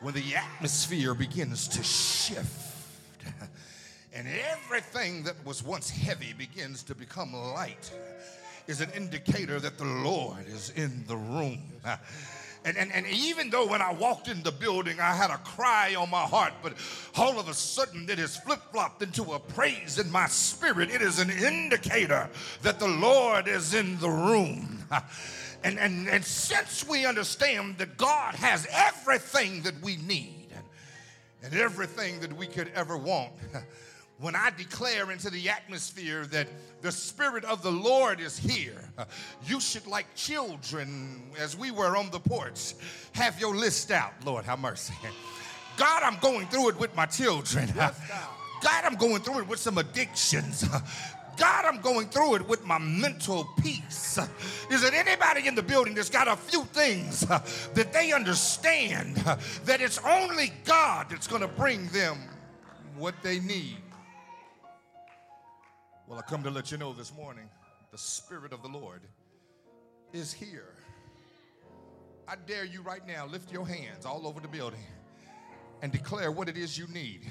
when the atmosphere begins to shift and everything that was once heavy begins to become light is an indicator that the Lord is in the room. And, and, and even though when I walked in the building, I had a cry on my heart, but all of a sudden it is flip flopped into a praise in my spirit. It is an indicator that the Lord is in the room. And, and, and since we understand that God has everything that we need and, and everything that we could ever want, when I declare into the atmosphere that the Spirit of the Lord is here, you should, like children, as we were on the porch, have your list out. Lord, have mercy. God, I'm going through it with my children. God, I'm going through it with some addictions. God, I'm going through it with my mental peace. Is there anybody in the building that's got a few things uh, that they understand uh, that it's only God that's going to bring them what they need? Well, I come to let you know this morning the Spirit of the Lord is here. I dare you right now, lift your hands all over the building and declare what it is you need.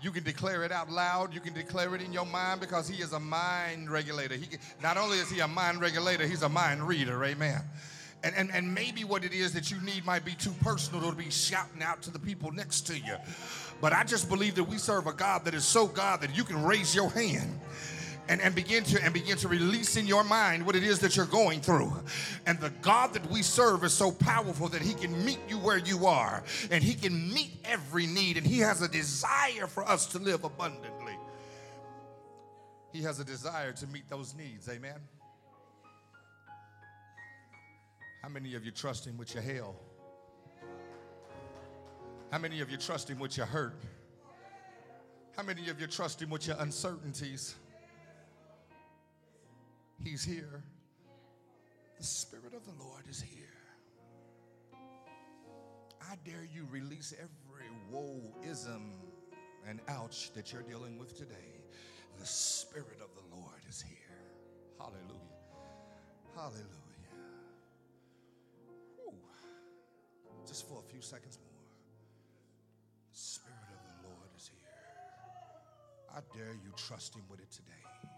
You can declare it out loud. You can declare it in your mind because he is a mind regulator. He can, not only is he a mind regulator, he's a mind reader. Amen. And, and, and maybe what it is that you need might be too personal to be shouting out to the people next to you. But I just believe that we serve a God that is so God that you can raise your hand and, and begin to and begin to release in your mind what it is that you're going through. And the God that we serve is so powerful that he can meet you where you are and he can meet every need and he has a desire for us to live abundantly. He has a desire to meet those needs. Amen. How many of you trust him with your hell? How many of you trust him with your hurt? How many of you trust him with your uncertainties? He's here. The Spirit of the Lord is here. I dare you release every woe, ism, and ouch that you're dealing with today. The Spirit of the Lord is here. Hallelujah. Hallelujah. Whew. Just for a few seconds more. The Spirit of the Lord is here. I dare you trust Him with it today.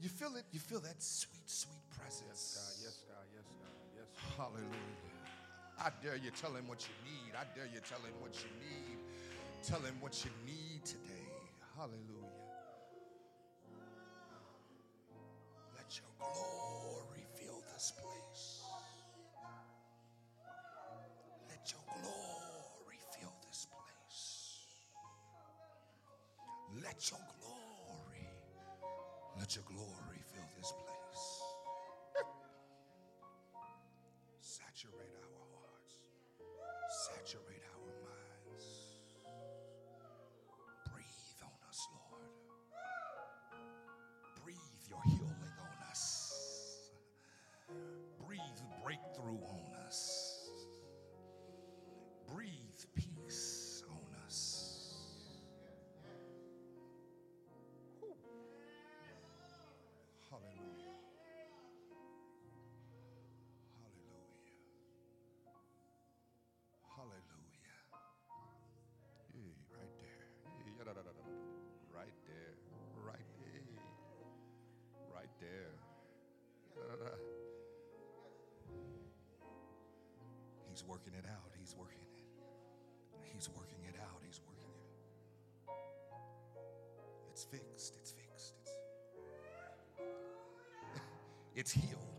You feel it? You feel that sweet, sweet presence. Yes, God. Yes, God. Yes, God. Yes. Hallelujah. I dare you tell him what you need. I dare you tell him what you need. Tell him what you need today. Hallelujah. Let your glory fill this place. Let your glory fill this place. Let your glory, let your glory fill this place. Saturate our hearts. Saturate our minds. Breathe on us, Lord. Breathe your healing on us. Breathe breakthrough on us. Working it out. He's working it. He's working it out. He's working it. It's fixed. It's fixed. It's, it's healed.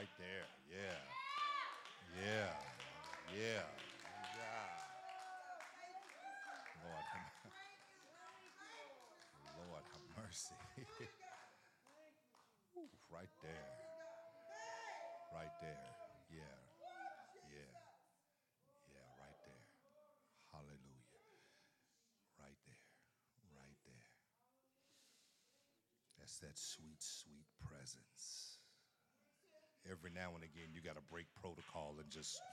Right there. Yeah. Yeah. Yeah. Yeah. Lord, have, Lord, have mercy. Right there. Right there. Yeah. Yeah. Yeah, right there. Hallelujah. Right there. Right there. That's that sweet, sweet presence. Every now and again, you got to break protocol and just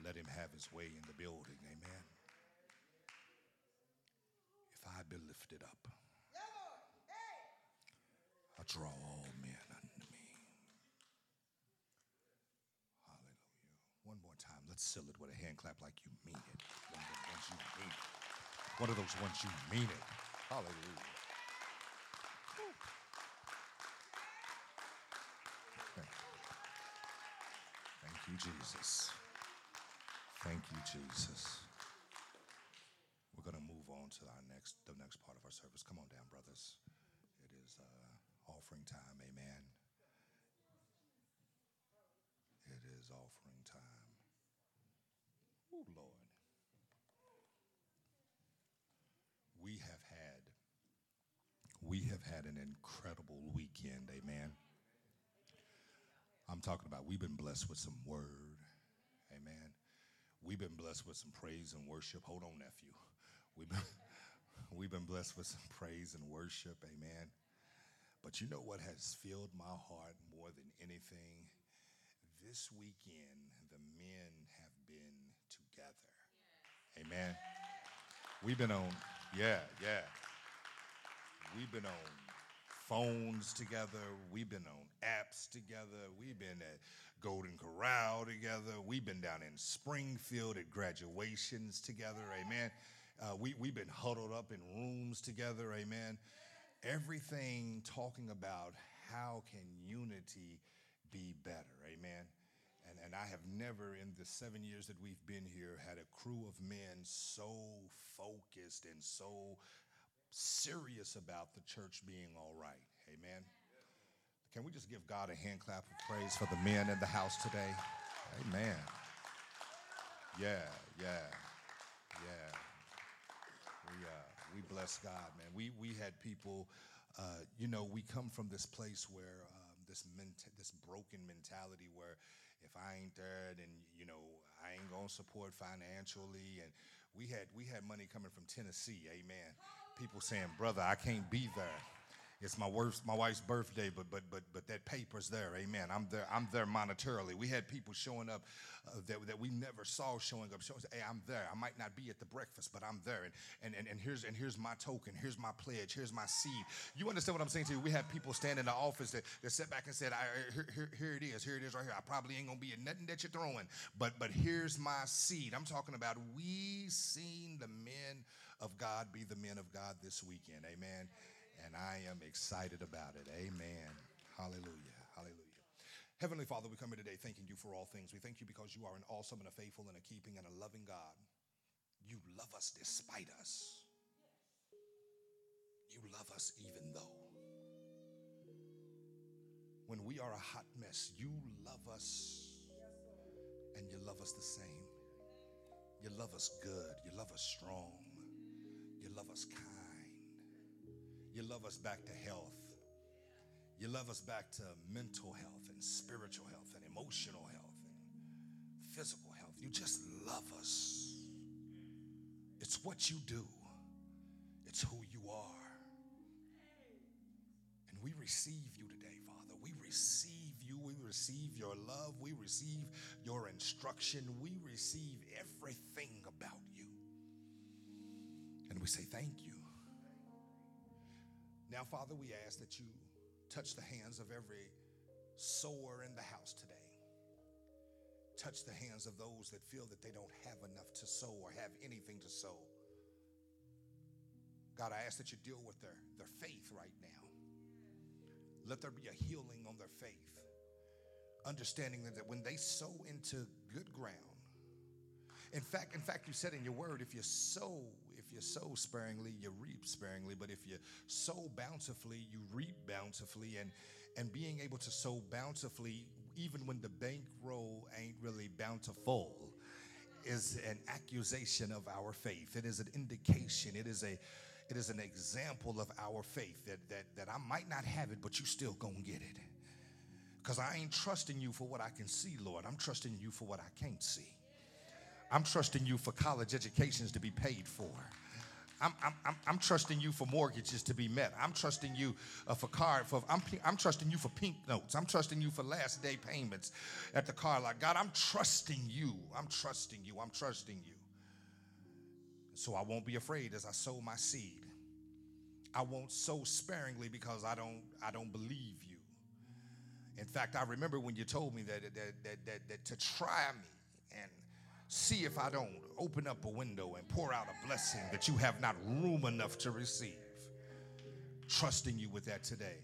let him have his way in the building. Amen. If I be lifted up, I draw all men unto me. Hallelujah. One more time. Let's seal it with a hand clap like you mean it. One of those ones you mean it. One of those ones you mean it. Hallelujah. Thank you, Jesus. Thank you, Jesus. We're going to move on to our next, the next part of our service. Come on down, brothers. It is uh, offering time. Amen. It is offering time. Oh, Lord. We have had, we have had an incredible weekend. Amen. I'm talking about we've been blessed with some word. Amen. We've been blessed with some praise and worship. Hold on, nephew. We've been, we've been blessed with some praise and worship. Amen. But you know what has filled my heart more than anything? This weekend, the men have been together. Amen. We've been on, yeah, yeah. We've been on phones together. We've been on apps together. We've been at Golden Corral together. We've been down in Springfield at graduations together. Amen. Uh, we, we've been huddled up in rooms together. Amen. Everything talking about how can unity be better. Amen. And, and I have never, in the seven years that we've been here, had a crew of men so focused and so serious about the church being all right. Amen. Can we just give God a hand clap of praise for the men in the house today? Amen. Yeah, yeah, yeah. We, uh, we bless God, man. We, we had people, uh, you know, we come from this place where um, this, ment- this broken mentality where if I ain't there, then, you know, I ain't going to support financially. And we had, we had money coming from Tennessee, amen. People saying, brother, I can't be there. It's my worst, my wife's birthday, but but but but that paper's there. Amen. I'm there. I'm there monetarily. We had people showing up uh, that, that we never saw showing up. Showing, hey, I'm there. I might not be at the breakfast, but I'm there. And and and, and here's and here's my token. Here's my pledge. Here's my seed. You understand what I'm saying to you? We had people stand in the office that, that sat back and said, I, here, here, here it is. Here it is right here. I probably ain't gonna be in nothing that you're throwing, but but here's my seed. I'm talking about we seen the men of God be the men of God this weekend. Amen and I am excited about it. Amen. Hallelujah. Hallelujah. Heavenly Father, we come here today thanking you for all things. We thank you because you are an awesome and a faithful and a keeping and a loving God. You love us despite us. You love us even though. When we are a hot mess, you love us and you love us the same. You love us good. You love us strong. You love us kind. You love us back to health. You love us back to mental health and spiritual health and emotional health and physical health. You just love us. It's what you do, it's who you are. And we receive you today, Father. We receive you. We receive your love. We receive your instruction. We receive everything about you. We say thank you. Now, Father, we ask that you touch the hands of every sower in the house today. Touch the hands of those that feel that they don't have enough to sow or have anything to sow. God, I ask that you deal with their, their faith right now. Let there be a healing on their faith. Understanding that, that when they sow into good ground, in fact, in fact, you said in your word, if you sow, if you sow sparingly, you reap sparingly. But if you sow bountifully, you reap bountifully. And and being able to sow bountifully, even when the bankroll ain't really bountiful, is an accusation of our faith. It is an indication. It is a It is an example of our faith that, that, that I might not have it, but you still gonna get it. Because I ain't trusting you for what I can see, Lord. I'm trusting you for what I can't see. I'm trusting you for college educations to be paid for. I'm, I'm, I'm, trusting you for mortgages to be met. I'm trusting you uh, for car for I'm, I'm trusting you for pink notes. I'm trusting you for last day payments at the car lot. God, I'm trusting you. I'm trusting you. I'm trusting you. So I won't be afraid as I sow my seed. I won't sow sparingly because I don't I don't believe you. In fact, I remember when you told me that that that, that, that to try me and see if I don't open up a window and pour out a blessing that you have not room enough to receive. Trusting you with that today.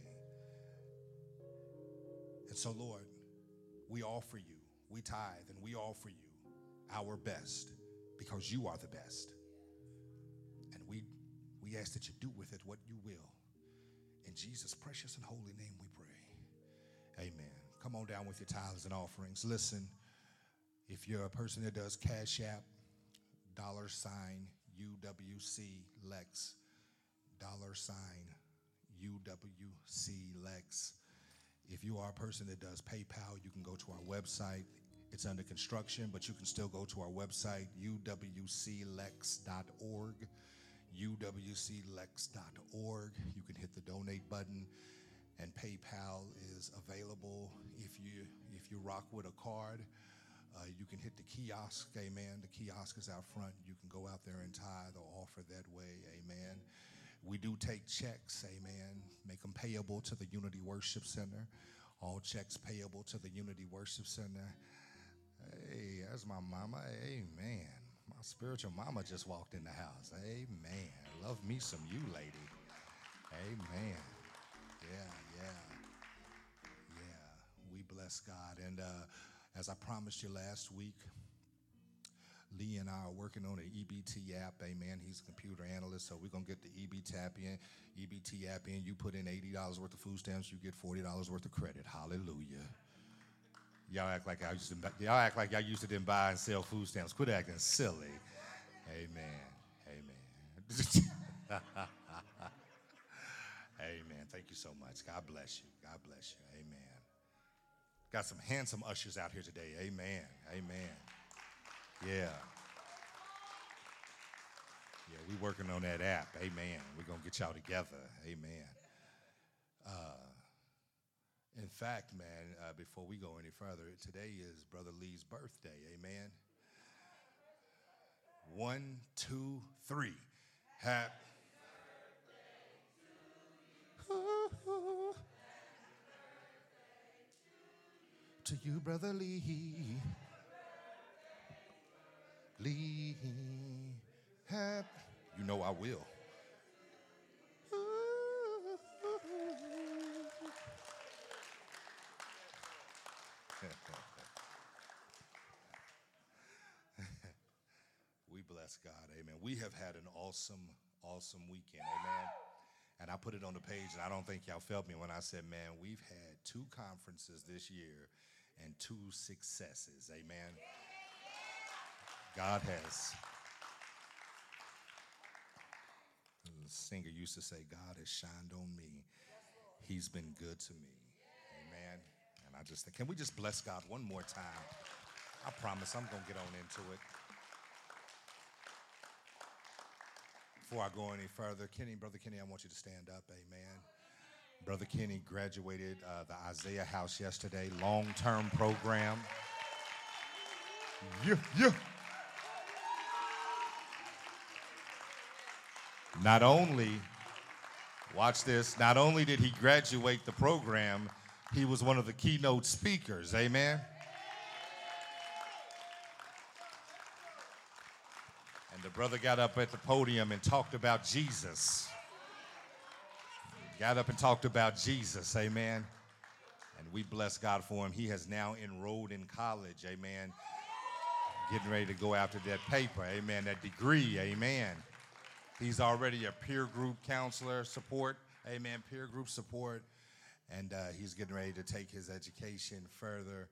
And so, Lord, we offer you, we tithe, and we offer you our best because you are the best. And we, we ask that you do with it what you will. In Jesus' precious and holy name we pray. Amen. Come on down with your tithes and offerings. Listen. If you're a person that does Cash App, dollar sign UWC Lex, dollar sign UWC Lex. If you are a person that does PayPal, you can go to our website. It's under construction, but you can still go to our website, uwclex.org. uwclex.org. You can hit the donate button, and PayPal is available if you if you rock with a card. Uh, you can hit the kiosk, amen. The kiosk is out front. You can go out there and tithe or offer that way, amen. We do take checks, amen. Make them payable to the Unity Worship Center. All checks payable to the Unity Worship Center. Hey, that's my mama. Amen. My spiritual mama just walked in the house. Amen. Love me some you, lady. Amen. Yeah, yeah. Yeah. We bless God. And uh, as I promised you last week, Lee and I are working on an EBT app. Amen. He's a computer analyst, so we're gonna get the EBT app in. EBT app in. You put in eighty dollars worth of food stamps, you get forty dollars worth of credit. Hallelujah. Y'all act like I used to. Y'all act like y'all used to didn't buy and sell food stamps. Quit acting silly. Amen. Amen. Amen. Thank you so much. God bless you. God bless you. Amen. Got some handsome ushers out here today. Amen. Amen. Yeah. Yeah, we working on that app. Amen. We're to get y'all together. Amen. Uh, in fact, man, uh, before we go any further, today is Brother Lee's birthday. Amen. One, two, three. Happy. to you, Brother Lee. Lee, happy. You know I will. we bless God. Amen. We have had an awesome, awesome weekend. Amen. And I put it on the page, and I don't think y'all felt me when I said, man, we've had two conferences this year and two successes. Amen. God has. The singer used to say, God has shined on me. He's been good to me. Amen. And I just think, can we just bless God one more time? I promise I'm going to get on into it. Before I go any further, Kenny, Brother Kenny, I want you to stand up. Amen. Brother Kenny graduated uh, the Isaiah House yesterday, long term program. Yeah, yeah. Not only, watch this, not only did he graduate the program, he was one of the keynote speakers. Amen. And the brother got up at the podium and talked about Jesus got up and talked about Jesus, amen. And we bless God for him. He has now enrolled in college, amen. Getting ready to go after that paper, amen, that degree, amen. He's already a peer group counselor support, amen, peer group support. And uh, he's getting ready to take his education further.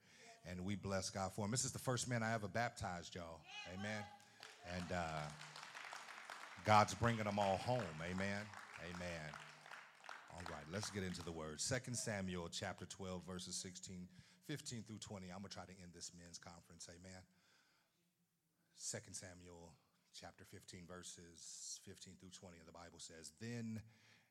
And we bless God for him. This is the first man I ever baptized, y'all, amen. And uh, God's bringing them all home. Amen. Amen. All right, let's get into the word. 2 Samuel chapter 12, verses 16, 15 through 20. I'm going to try to end this men's conference. Amen. 2 Samuel chapter 15, verses 15 through 20. And the Bible says, Then,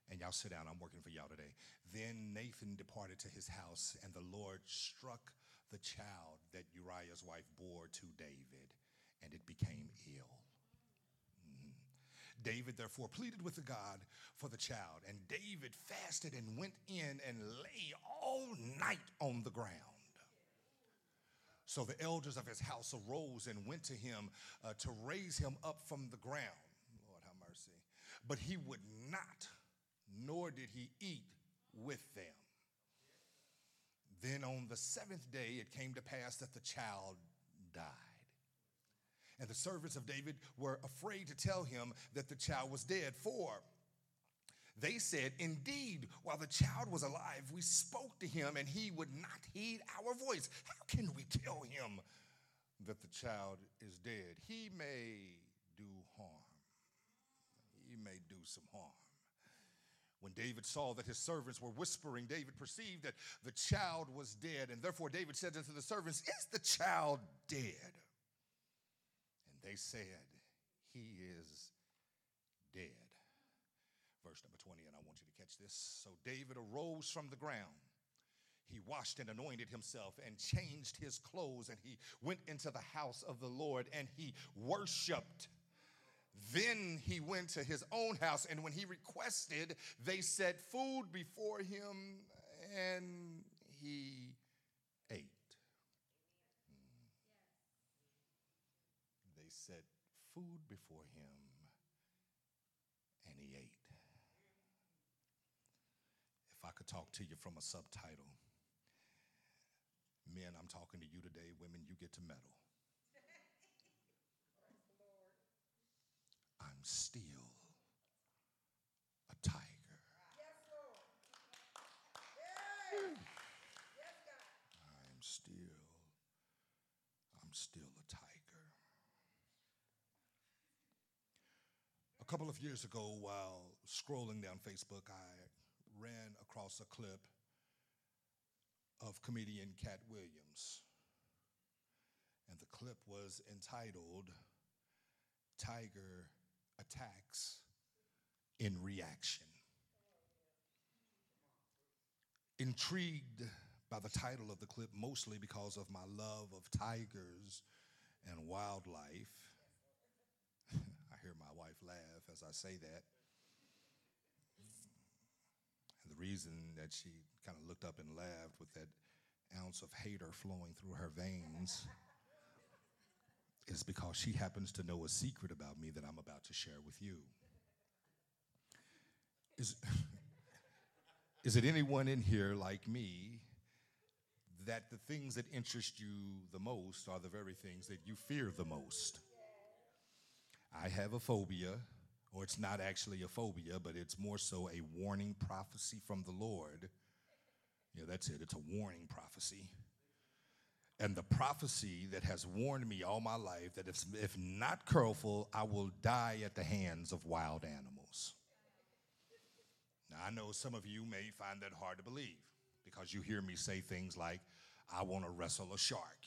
and y'all sit down, I'm working for y'all today. Then Nathan departed to his house, and the Lord struck the child that Uriah's wife bore to David, and it became ill. David therefore pleaded with the God for the child, and David fasted and went in and lay all night on the ground. So the elders of his house arose and went to him uh, to raise him up from the ground. Lord have mercy. But he would not, nor did he eat with them. Then on the seventh day it came to pass that the child died. And the servants of David were afraid to tell him that the child was dead, for they said, Indeed, while the child was alive, we spoke to him and he would not heed our voice. How can we tell him that the child is dead? He may do harm. He may do some harm. When David saw that his servants were whispering, David perceived that the child was dead. And therefore, David said unto the servants, Is the child dead? They said, He is dead. Verse number 20, and I want you to catch this. So David arose from the ground. He washed and anointed himself and changed his clothes, and he went into the house of the Lord and he worshiped. Then he went to his own house, and when he requested, they set food before him, and he ate. set food before him and he ate. If I could talk to you from a subtitle, men, I'm talking to you today, women, you get to meddle. I'm still a tiger. I'm still, I'm still a tiger. Couple of years ago, while scrolling down Facebook, I ran across a clip of comedian Katt Williams. And the clip was entitled Tiger Attacks in Reaction. Intrigued by the title of the clip, mostly because of my love of tigers and wildlife hear my wife laugh as I say that. And the reason that she kind of looked up and laughed with that ounce of hater flowing through her veins is because she happens to know a secret about me that I'm about to share with you. Is, is it anyone in here like me that the things that interest you the most are the very things that you fear the most? I have a phobia, or it's not actually a phobia, but it's more so a warning prophecy from the Lord. Yeah, that's it. It's a warning prophecy. And the prophecy that has warned me all my life that if, if not careful, I will die at the hands of wild animals. Now, I know some of you may find that hard to believe because you hear me say things like, I want to wrestle a shark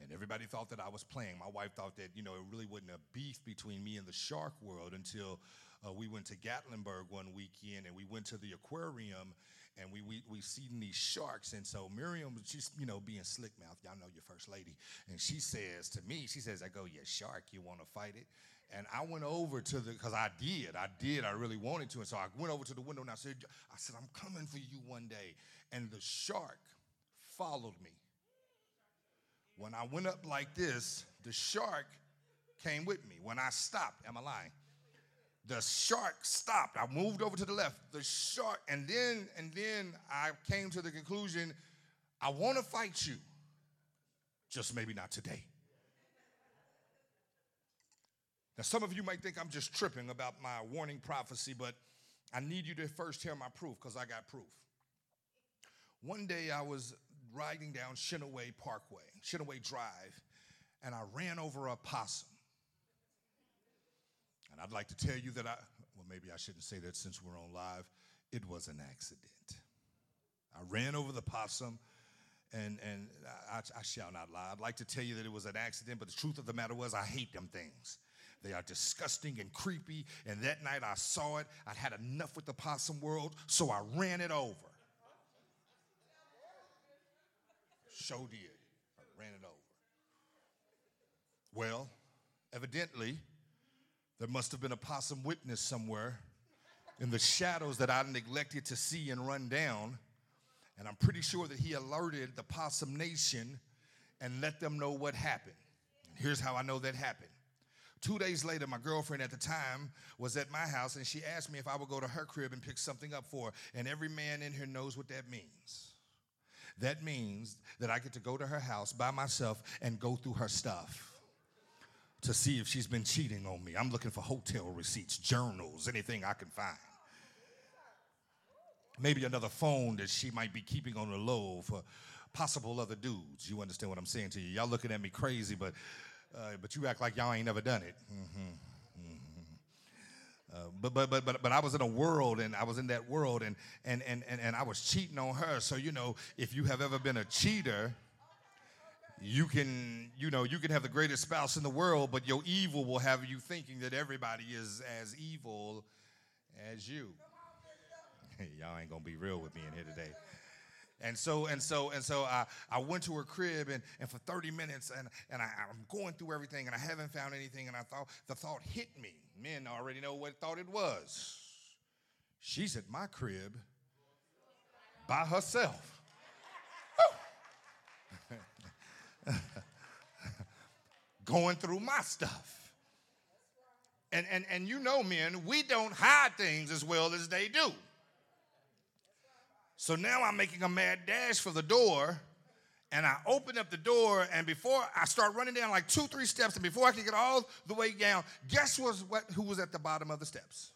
and everybody thought that I was playing. My wife thought that, you know, it really wasn't a beef between me and the shark world until uh, we went to Gatlinburg one weekend and we went to the aquarium and we, we, we seen these sharks. And so Miriam just, you know, being slick mouth. Y'all know your first lady. And she says to me, she says, I go, yeah, shark, you want to fight it? And I went over to the, because I did, I did, I really wanted to. And so I went over to the window and I said, I said, I'm coming for you one day. And the shark followed me when I went up like this, the shark came with me. When I stopped, am I lying? The shark stopped. I moved over to the left. The shark, and then and then I came to the conclusion, I want to fight you. Just maybe not today. Now, some of you might think I'm just tripping about my warning prophecy, but I need you to first hear my proof because I got proof. One day I was riding down Shinaway Parkway, Shinaway Drive, and I ran over a possum. And I'd like to tell you that I, well, maybe I shouldn't say that since we're on live. It was an accident. I ran over the possum, and, and I, I shall not lie. I'd like to tell you that it was an accident, but the truth of the matter was, I hate them things. They are disgusting and creepy. And that night I saw it. I'd had enough with the possum world, so I ran it over. So did. I ran it over. Well, evidently, there must have been a possum witness somewhere in the shadows that I neglected to see and run down. And I'm pretty sure that he alerted the possum nation and let them know what happened. And here's how I know that happened. Two days later, my girlfriend at the time was at my house and she asked me if I would go to her crib and pick something up for her. And every man in here knows what that means. That means that I get to go to her house by myself and go through her stuff to see if she's been cheating on me. I'm looking for hotel receipts, journals, anything I can find. Maybe another phone that she might be keeping on the low for possible other dudes. You understand what I'm saying to you? Y'all looking at me crazy, but uh, but you act like y'all ain't never done it. Mm-hmm. Mm-hmm. Uh, but, but, but, but, but I was in a world and I was in that world and, and, and, and, and I was cheating on her. So, you know, if you have ever been a cheater, you can, you know, you can have the greatest spouse in the world, but your evil will have you thinking that everybody is as evil as you. Y'all ain't gonna be real with me in here today. And so, and so, and so I, I went to her crib and, and for 30 minutes and, and I, I'm going through everything and I haven't found anything. And I thought, the thought hit me. Men already know what thought it was. She's at my crib by herself. going through my stuff. And, and, and you know, men, we don't hide things as well as they do. So now I'm making a mad dash for the door, and I open up the door, and before I start running down like two, three steps, and before I can get all the way down, guess was what, who was at the bottom of the steps?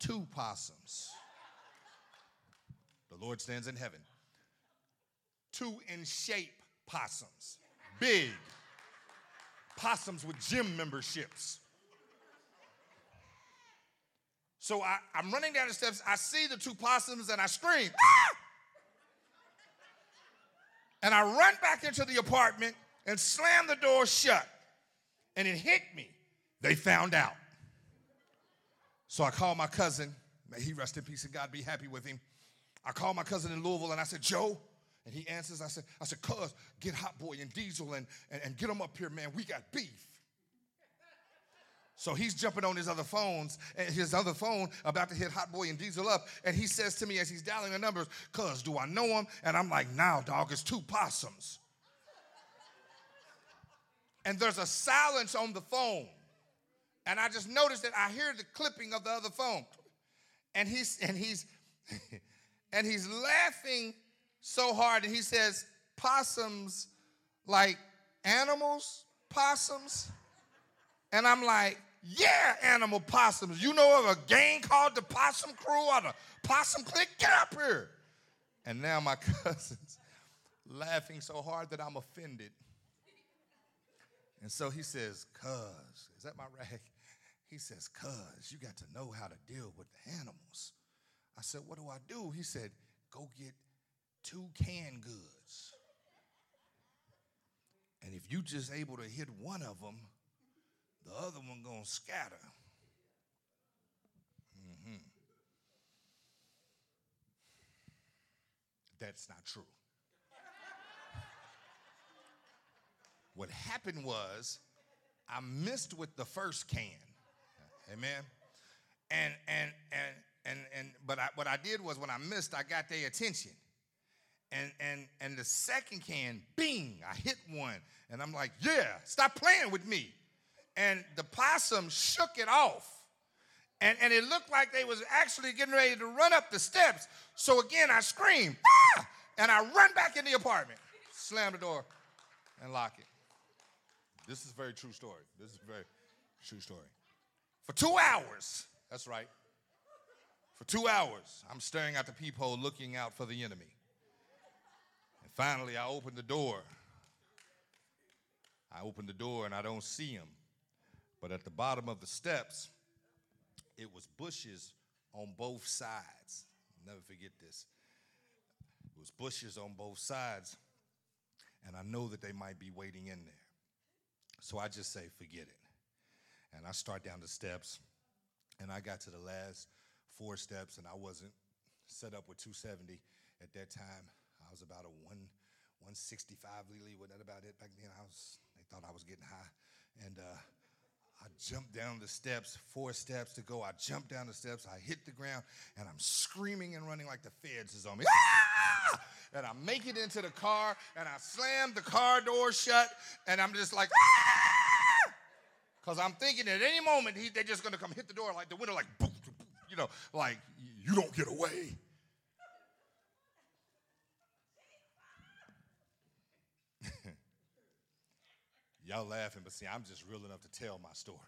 Two possums. The Lord stands in heaven. Two in shape possums, big possums with gym memberships. So I, am running down the steps. I see the two possums and I scream, ah! And I run back into the apartment and slam the door shut. And it hit me. They found out. So I called my cousin. May he rest in peace and God be happy with him. I called my cousin in Louisville and I said, Joe. And he answers, I said, I said, cuz, get Hot Boy and Diesel and, and, and get them up here, man. We got beef. So he's jumping on his other phones, his other phone about to hit Hot Boy and Diesel up. And he says to me as he's dialing the numbers, Cuz, do I know him? And I'm like, Now, dog, it's two possums. and there's a silence on the phone. And I just noticed that I hear the clipping of the other phone. And he's and he's and he's laughing so hard, and he says, Possums like animals, possums. And I'm like, yeah, animal possums. You know of a gang called the Possum Crew or the Possum Clique? Get up here. And now my cousin's laughing so hard that I'm offended. And so he says, Cuz, is that my rag? He says, Cuz, you got to know how to deal with the animals. I said, What do I do? He said, Go get two canned goods. And if you just able to hit one of them, the other one gonna scatter. Mm-hmm. That's not true. what happened was I missed with the first can. Amen. And and and and and but I, what I did was when I missed, I got their attention. And and and the second can, bing, I hit one, and I'm like, yeah, stop playing with me and the possum shook it off. And, and it looked like they was actually getting ready to run up the steps. So again, I scream, ah! and I run back in the apartment, slam the door, and lock it. This is a very true story. This is a very true story. For two hours, that's right. For two hours, I'm staring out the peephole looking out for the enemy. And finally, I open the door. I open the door and I don't see him But at the bottom of the steps, it was bushes on both sides. Never forget this. It was bushes on both sides, and I know that they might be waiting in there. So I just say, forget it. And I start down the steps, and I got to the last four steps, and I wasn't set up with 270 at that time. I was about a one 165 Lily. Was that about it back then? I was. They thought I was getting high, and uh, I jumped down the steps. Four steps to go. I jumped down the steps. I hit the ground, and I'm screaming and running like the feds is on me. Ah! And I make it into the car, and I slam the car door shut, and I'm just like. Because I'm thinking at any moment he, they're just to come hit the door like the window, like, you know, like, you don't get away. Y'all laughing, but see, I'm just real enough to tell my story.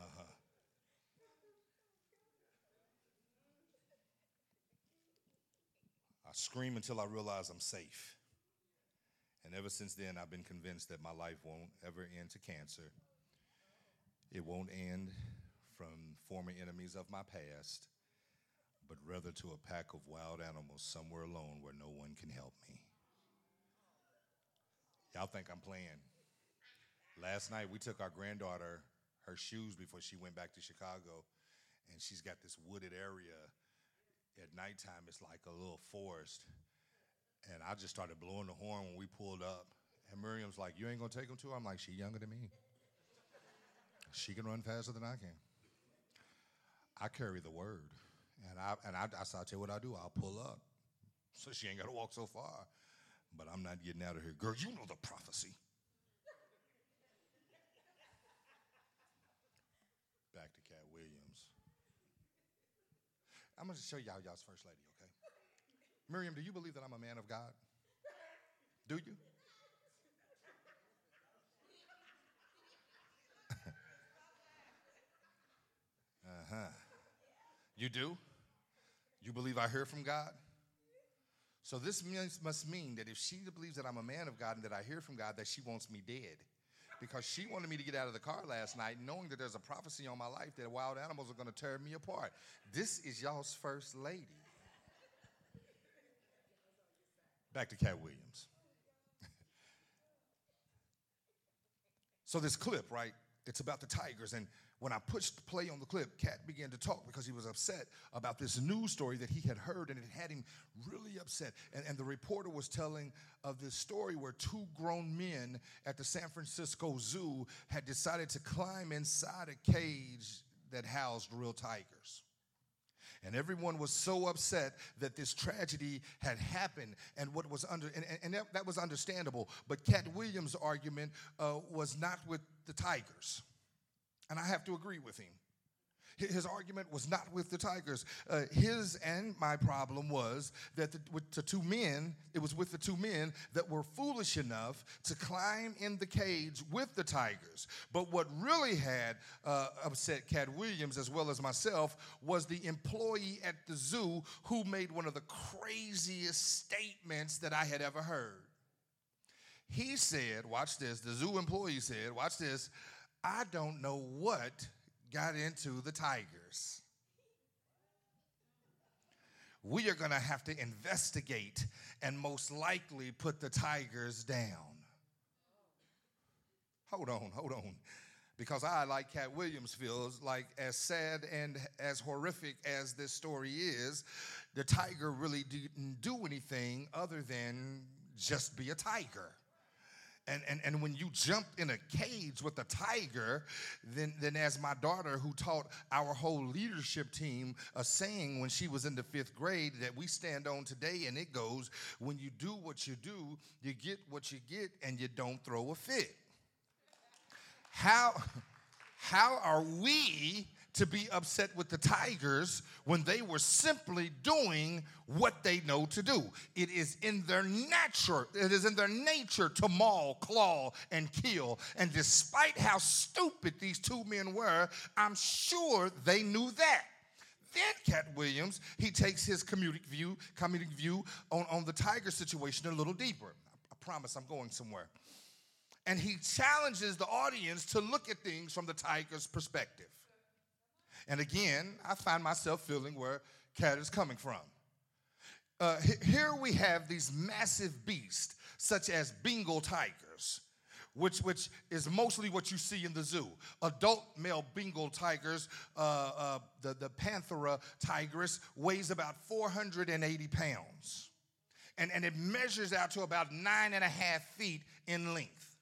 Uh-huh. I scream until I realize I'm safe. And ever since then, I've been convinced that my life won't ever end to cancer. It won't end from former enemies of my past, but rather to a pack of wild animals somewhere alone where no one can help me. Y'all think I'm playing? Last night we took our granddaughter her shoes before she went back to Chicago, and she's got this wooded area. At nighttime, it's like a little forest. And I just started blowing the horn when we pulled up. And Miriam's like, You ain't gonna take him to? I'm like, She younger than me. She can run faster than I can. I carry the word. And I and I, I, I tell you what I do, I'll pull up. So she ain't gotta walk so far. But I'm not getting out of here. Girl, you know the prophecy. I'm going to show y'all y'all's first lady, okay? Miriam, do you believe that I'm a man of God? Do you? uh huh. You do? You believe I hear from God? So this must mean that if she believes that I'm a man of God and that I hear from God, that she wants me dead because she wanted me to get out of the car last night knowing that there's a prophecy on my life that wild animals are going to tear me apart. This is y'all's first lady. Back to Katt Williams. so, this clip, right? It's about the Tigers, and when I pushed play on the clip, Katt began to talk because he was upset about this news story that he had heard, and it had him really upset. And, and the reporter was telling of this story where two grown men at the San Francisco Zoo had decided to climb inside a cage that housed real tigers. And everyone was so upset that this tragedy had happened, and what was under and, and that, that, was understandable. But Katt Williams' argument uh, was not with the Tigers. And I have to agree with him. His argument was not with the Tigers. Uh, his and my problem was that the, with the two men, it was with the two men that were foolish enough to climb in the cage with the Tigers. But what really had uh, upset Katt Williams as well as myself was the employee at the zoo who made one of the craziest statements that I had ever heard. He said, watch this, the zoo employee said, watch this, I don't know what got into the Tigers. We are going to have to investigate and most likely put the Tigers down. Hold on, hold on. Because I, like Katt Williams, feels like as sad and as horrific as this story is, the tiger really didn't do anything other than just be a tiger. And, and, and when you jump in a cage with a tiger, then, then as my daughter, who taught our whole leadership team a saying when she was in the fifth grade that we stand on today, and it goes, When you do what you do, you get what you get, and you don't throw a fit. How, how are we to be upset with the Tigers when they were simply doing what they know to do. It is in their nature, it is in their nature to maul, claw, and kill. And despite how stupid these two men were, I'm sure they knew that. Then Katt Williams, he takes his comedic view, comedic view on, on the Tiger situation a little deeper. I promise I'm going somewhere. and he challenges the audience to look at things from the tiger's perspective. And again, I find myself feeling where Katt is coming from. Uh, here we have these massive beasts, such as Bengal tigers, which, which is mostly what you see in the zoo. Adult male Bengal tigers, uh, uh, the, the Panthera tigris, weighs about 480 pounds. And, and it measures out to about nine and a half feet in length.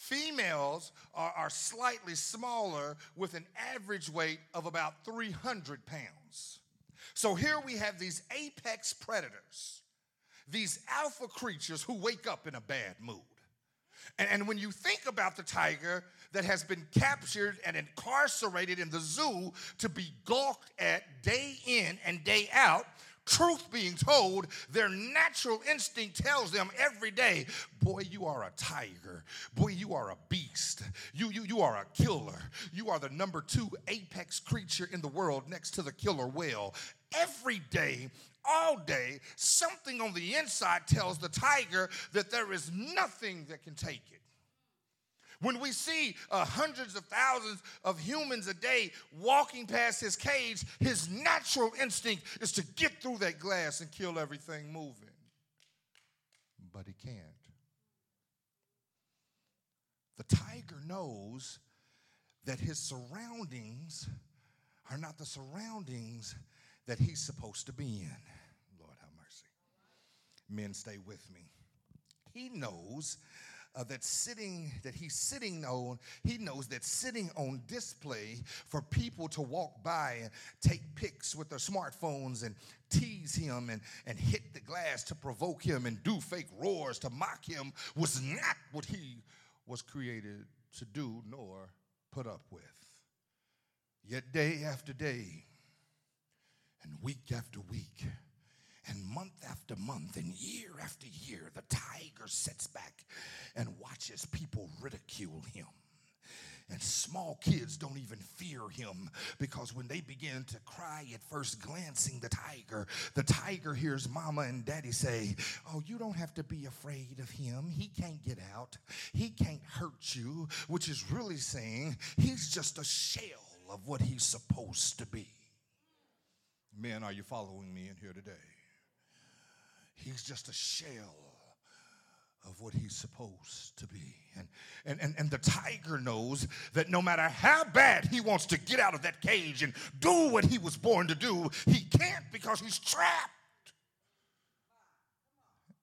Females are, are slightly smaller with an average weight of about 300 pounds. So here we have these apex predators, these alpha creatures who wake up in a bad mood. And, and when you think about the tiger that has been captured and incarcerated in the zoo to be gawked at day in and day out, truth being told, their natural instinct tells them every day, boy, you are a tiger. Boy, you are a beast. You, you, you are a killer. You are the number two apex creature in the world next to the killer whale. Every day, all day, something on the inside tells the tiger that there is nothing that can take it. When we see uh, hundreds of thousands of humans a day walking past his cage, his natural instinct is to get through that glass and kill everything moving. But he can't. The tiger knows that his surroundings are not the surroundings that he's supposed to be in. Lord have mercy. Men, stay with me. He knows uh, that sitting that he's sitting on he knows that sitting on display for people to walk by and take pics with their smartphones and tease him and, and hit the glass to provoke him and do fake roars to mock him was not what he was created to do nor put up with. Yet day after day and week after week and month after month and year after year, the tiger sits back and watches people ridicule him. And small kids don't even fear him because when they begin to cry at first glancing the tiger, the tiger hears mama and daddy say, Oh, you don't have to be afraid of him. He can't get out, he can't hurt you, which is really saying he's just a shell of what he's supposed to be. Men, are you following me in here today? He's just a shell of what he's supposed to be. And, and, and, and the tiger knows that no matter how bad he wants to get out of that cage and do what he was born to do, he can't because he's trapped.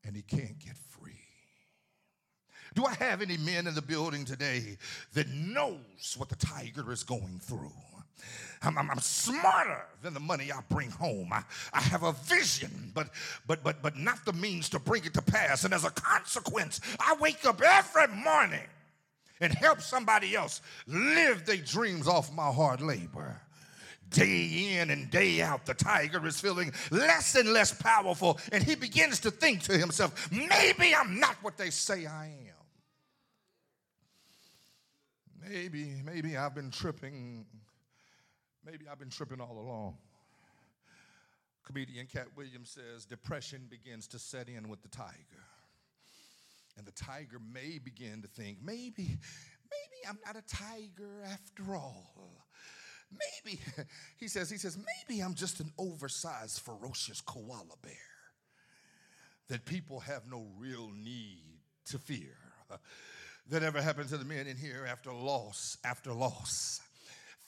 And he can't get free. Do I have any men in the building today that knows what the tiger is going through? I'm, I'm, I'm, smarter than the money I bring home. I, I have a vision, but, but, but, but not the means to bring it to pass. And as a consequence, I wake up every morning and help somebody else live their dreams off my hard labor. Day in and day out, the tiger is feeling less and less powerful, and he begins to think to himself, maybe I'm not what they say I am. Maybe, maybe I've been tripping Maybe I've been tripping all along. Comedian Katt Williams says depression begins to set in with the tiger. And the tiger may begin to think, maybe, maybe I'm not a tiger after all. Maybe, he says, he says, maybe I'm just an oversized, ferocious koala bear that people have no real need to fear. That ever happened to the men in here after loss after loss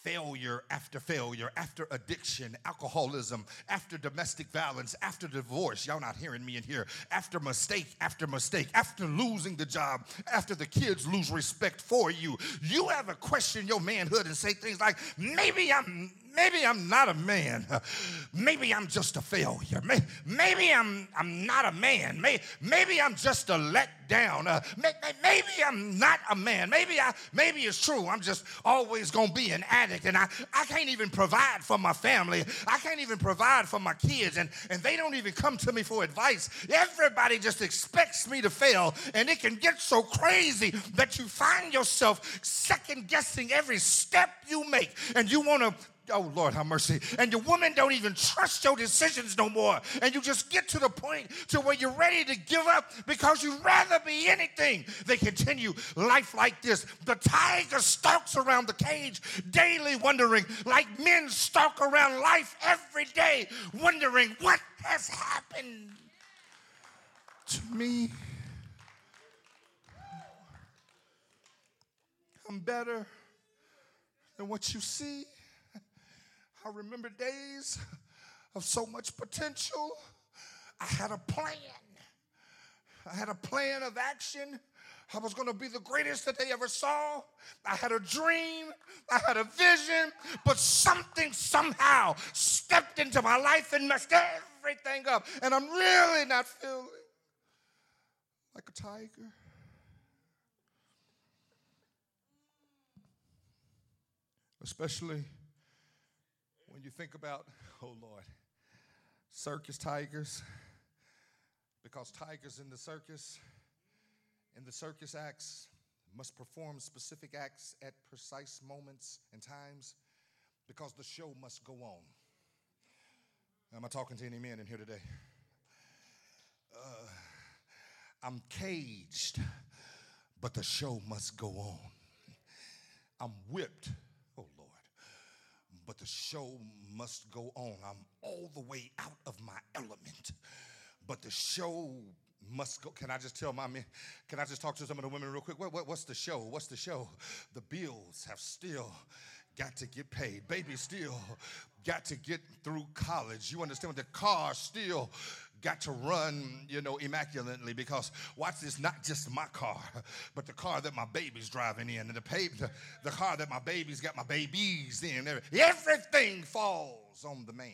failure after failure, after addiction, alcoholism, after domestic violence, after divorce. Y'all not hearing me in here. After mistake after mistake, after losing the job, after the kids lose respect for you, you ever question your manhood and say things like, maybe I'm maybe I'm not a man. Maybe I'm just a failure. Maybe I'm, I'm not a man. Maybe I'm just a letdown. Uh, maybe I'm not a man. Maybe, I, maybe it's true. I'm just always going to be an addict and I, I can't even provide for my family. I can't even provide for my kids and, and they don't even come to me for advice. Everybody just expects me to fail and it can get so crazy that you find yourself second guessing every step you make and you want to oh Lord, have mercy. And your woman don't even trust your decisions no more. And you just get to the point to where you're ready to give up because you'd rather be anything. They continue life like this. The tiger stalks around the cage daily, wondering, like men stalk around life every day, wondering what has happened to me. I'm better than what you see. I remember days of so much potential. I had a plan. I had a plan of action. I was going to be the greatest that they ever saw. I had a dream. I had a vision. But something somehow stepped into my life and messed everything up. And I'm really not feeling like a tiger. Especially think about, oh Lord, circus tigers, because tigers in the circus, in the circus acts, must perform specific acts at precise moments and times because the show must go on. Am I talking to any men in here today? Uh, I'm caged, but the show must go on. I'm whipped but the show must go on. I'm all the way out of my element, but the show must go. Can I just tell my men? Can I just talk to some of the women real quick? What, what, what's the show? What's the show? The bills have still got to get paid. Baby still got to get through college. You understand? The car still got to run, you know, immaculately because watch this, not just my car, but the car that my baby's driving in, and the, the, the car that my baby's got my babies in. Everything falls on the man.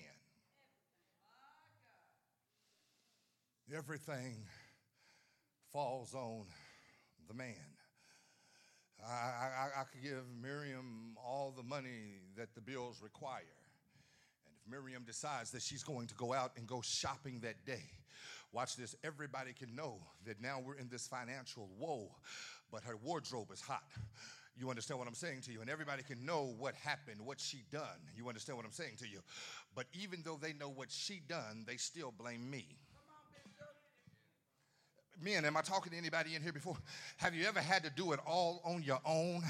Everything falls on the man. I, I, I could give Miriam all the money that the bills require Miriam decides that she's going to go out and go shopping that day. Watch this. Everybody can know that now we're in this financial woe, but her wardrobe is hot. You understand what I'm saying to you? And everybody can know what happened, what she done. You understand what I'm saying to you? But even though they know what she done, they still blame me men, am I talking to anybody in here before? Have you ever had to do it all on your own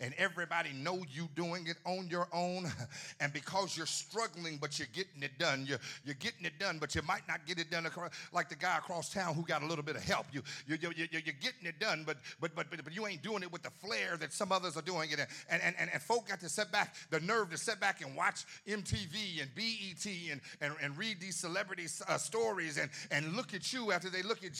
and everybody know you doing it on your own and because you're struggling but you're getting it done, you're, you're getting it done but you might not get it done like the guy across town who got a little bit of help. You, you, you, you, you're getting it done but, but, but, but, you ain't doing it with the flair that some others are doing it and, and, and, and folk got to set back, the nerve to set back and watch MTV and BET and, and, and read these celebrity uh, stories and, and look at you after they look at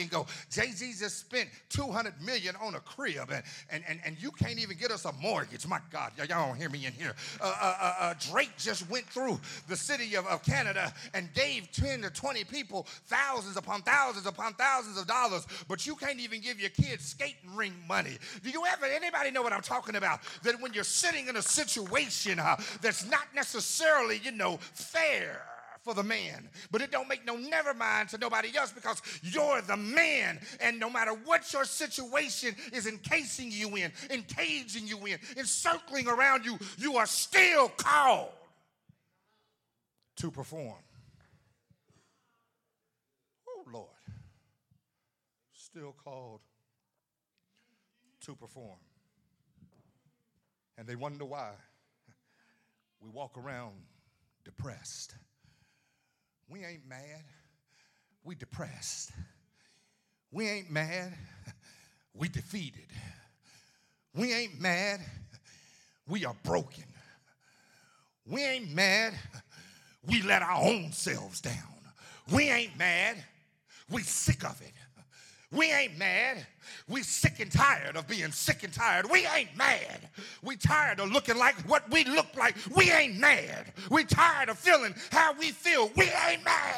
And go, Jay Z just spent 200 million on a crib, and, and, and, and you can't even get us a mortgage. My God, y'all don't hear me in here. Uh, uh, uh, uh, Drake just went through the city of, of Canada and gave 10 to 20 people thousands upon thousands upon thousands of dollars, but you can't even give your kids skating ring money. Do you ever, anybody know what I'm talking about? That when you're sitting in a situation uh, that's not necessarily, you know, fair for the man. But it don't make no never mind to nobody else because you're the man. And no matter what your situation is encasing you in, encaging you in, encircling around you, you are still called to perform. Oh, Lord. Still called to perform. And they wonder why we walk around depressed. We ain't mad. We depressed. We ain't mad. We defeated. We ain't mad. We are broken. We ain't mad. We let our own selves down. We ain't mad. We sick of it. We ain't mad. We sick and tired of being sick and tired. We ain't mad. We tired of looking like what we look like. We ain't mad. We tired of feeling how we feel. We ain't mad.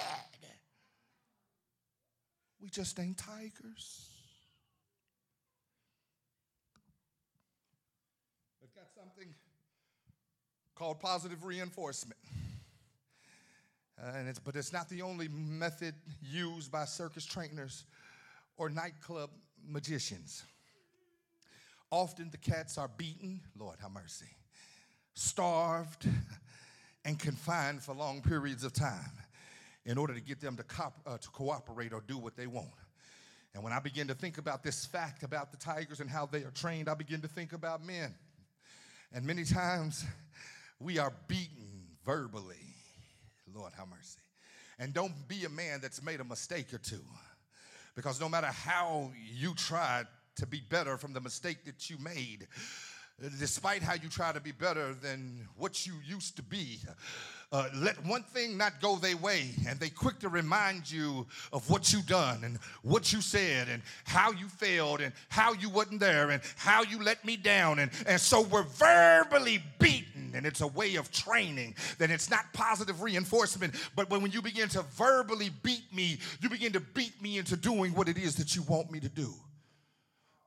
We just ain't tigers. They've got something called positive reinforcement. Uh, and it's, but it's not the only method used by circus trainers or nightclub magicians. Often the cats are beaten, Lord have mercy, starved, and confined for long periods of time in order to get them to, cop, uh, to cooperate or do what they want. And when I begin to think about this fact about the tigers and how they are trained, I begin to think about men. And many times we are beaten verbally. Lord, have mercy. And don't be a man that's made a mistake or two. Because no matter how you try to be better from the mistake that you made, despite how you try to be better than what you used to be, uh, let one thing not go their way, and they quick to remind you of what you done and what you said and how you failed and how you wasn't there and how you let me down. And, and so we're verbally beaten, and it's a way of training. That it's not positive reinforcement, but when you begin to verbally beat me, you begin to beat me into doing what it is that you want me to do.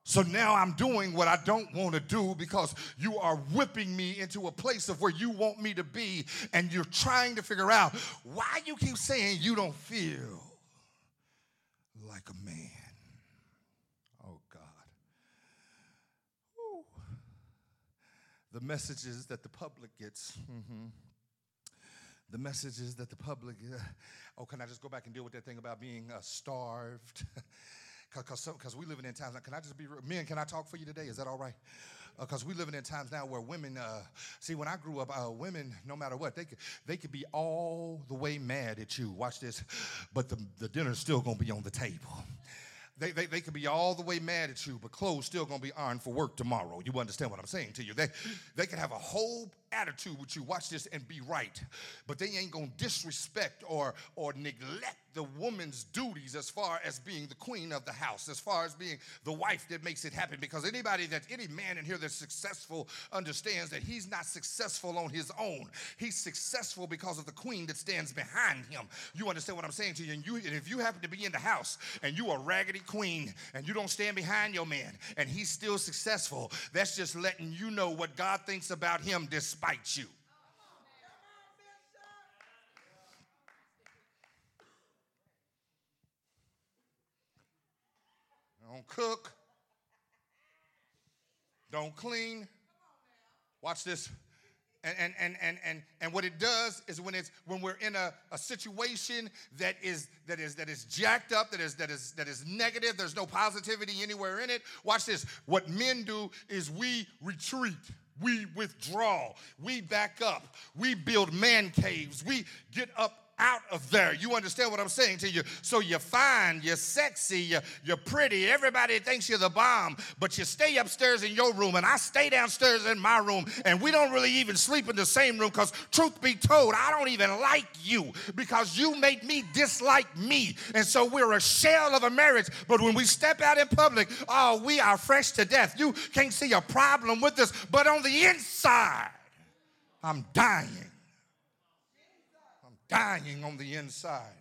So now I'm doing what I don't want to do because you are whipping me into a place of where you want me to be, and you're trying to figure out why you keep saying you don't feel like a man. Oh, God. Woo. The messages that the public gets. Mm-hmm. The messages that the public. Uh, oh, can I just go back and deal with that thing about being uh, starved? because we living in times. Now, can I just be men? Can I talk for you today? Is that all right? Because uh, we living in times now where women. Uh, see, when I grew up, uh, women, no matter what, they could they could be all the way mad at you. Watch this, but the the dinner's still gonna be on the table. They, they, they could be all the way mad at you, but clothes still gonna be ironed for work tomorrow. You understand what I'm saying to you? They, they can have a whole attitude with you, watch this, and be right. But they ain't gonna disrespect or, or neglect the woman's duties as far as being the queen of the house, as far as being the wife that makes it happen. Because anybody that, any man in here that's successful understands that he's not successful on his own. He's successful because of the queen that stands behind him. You understand what I'm saying to you? And, you, and if you happen to be in the house and you are raggedy queen and you don't stand behind your man and he's still successful, that's just letting you know what God thinks about him despite you. Don't cook. Don't clean. Watch this. And, and, and, and, and, and what it does is when it's when we're in a, a situation that is that is that is jacked up, that is that is that is negative, there's no positivity anywhere in it. Watch this. What men do is we retreat. We withdraw. We back up. We build man caves. We get up out of there. You understand what I'm saying to you? So you're fine, you're sexy, you're, you're pretty. Everybody thinks you're the bomb, but you stay upstairs in your room, and I stay downstairs in my room, and we don't really even sleep in the same room because, truth be told, I don't even like you because you made me dislike me. And so we're a shell of a marriage, but when we step out in public, oh, we are fresh to death. You can't see a problem with us, but on the inside, I'm dying dying on the inside.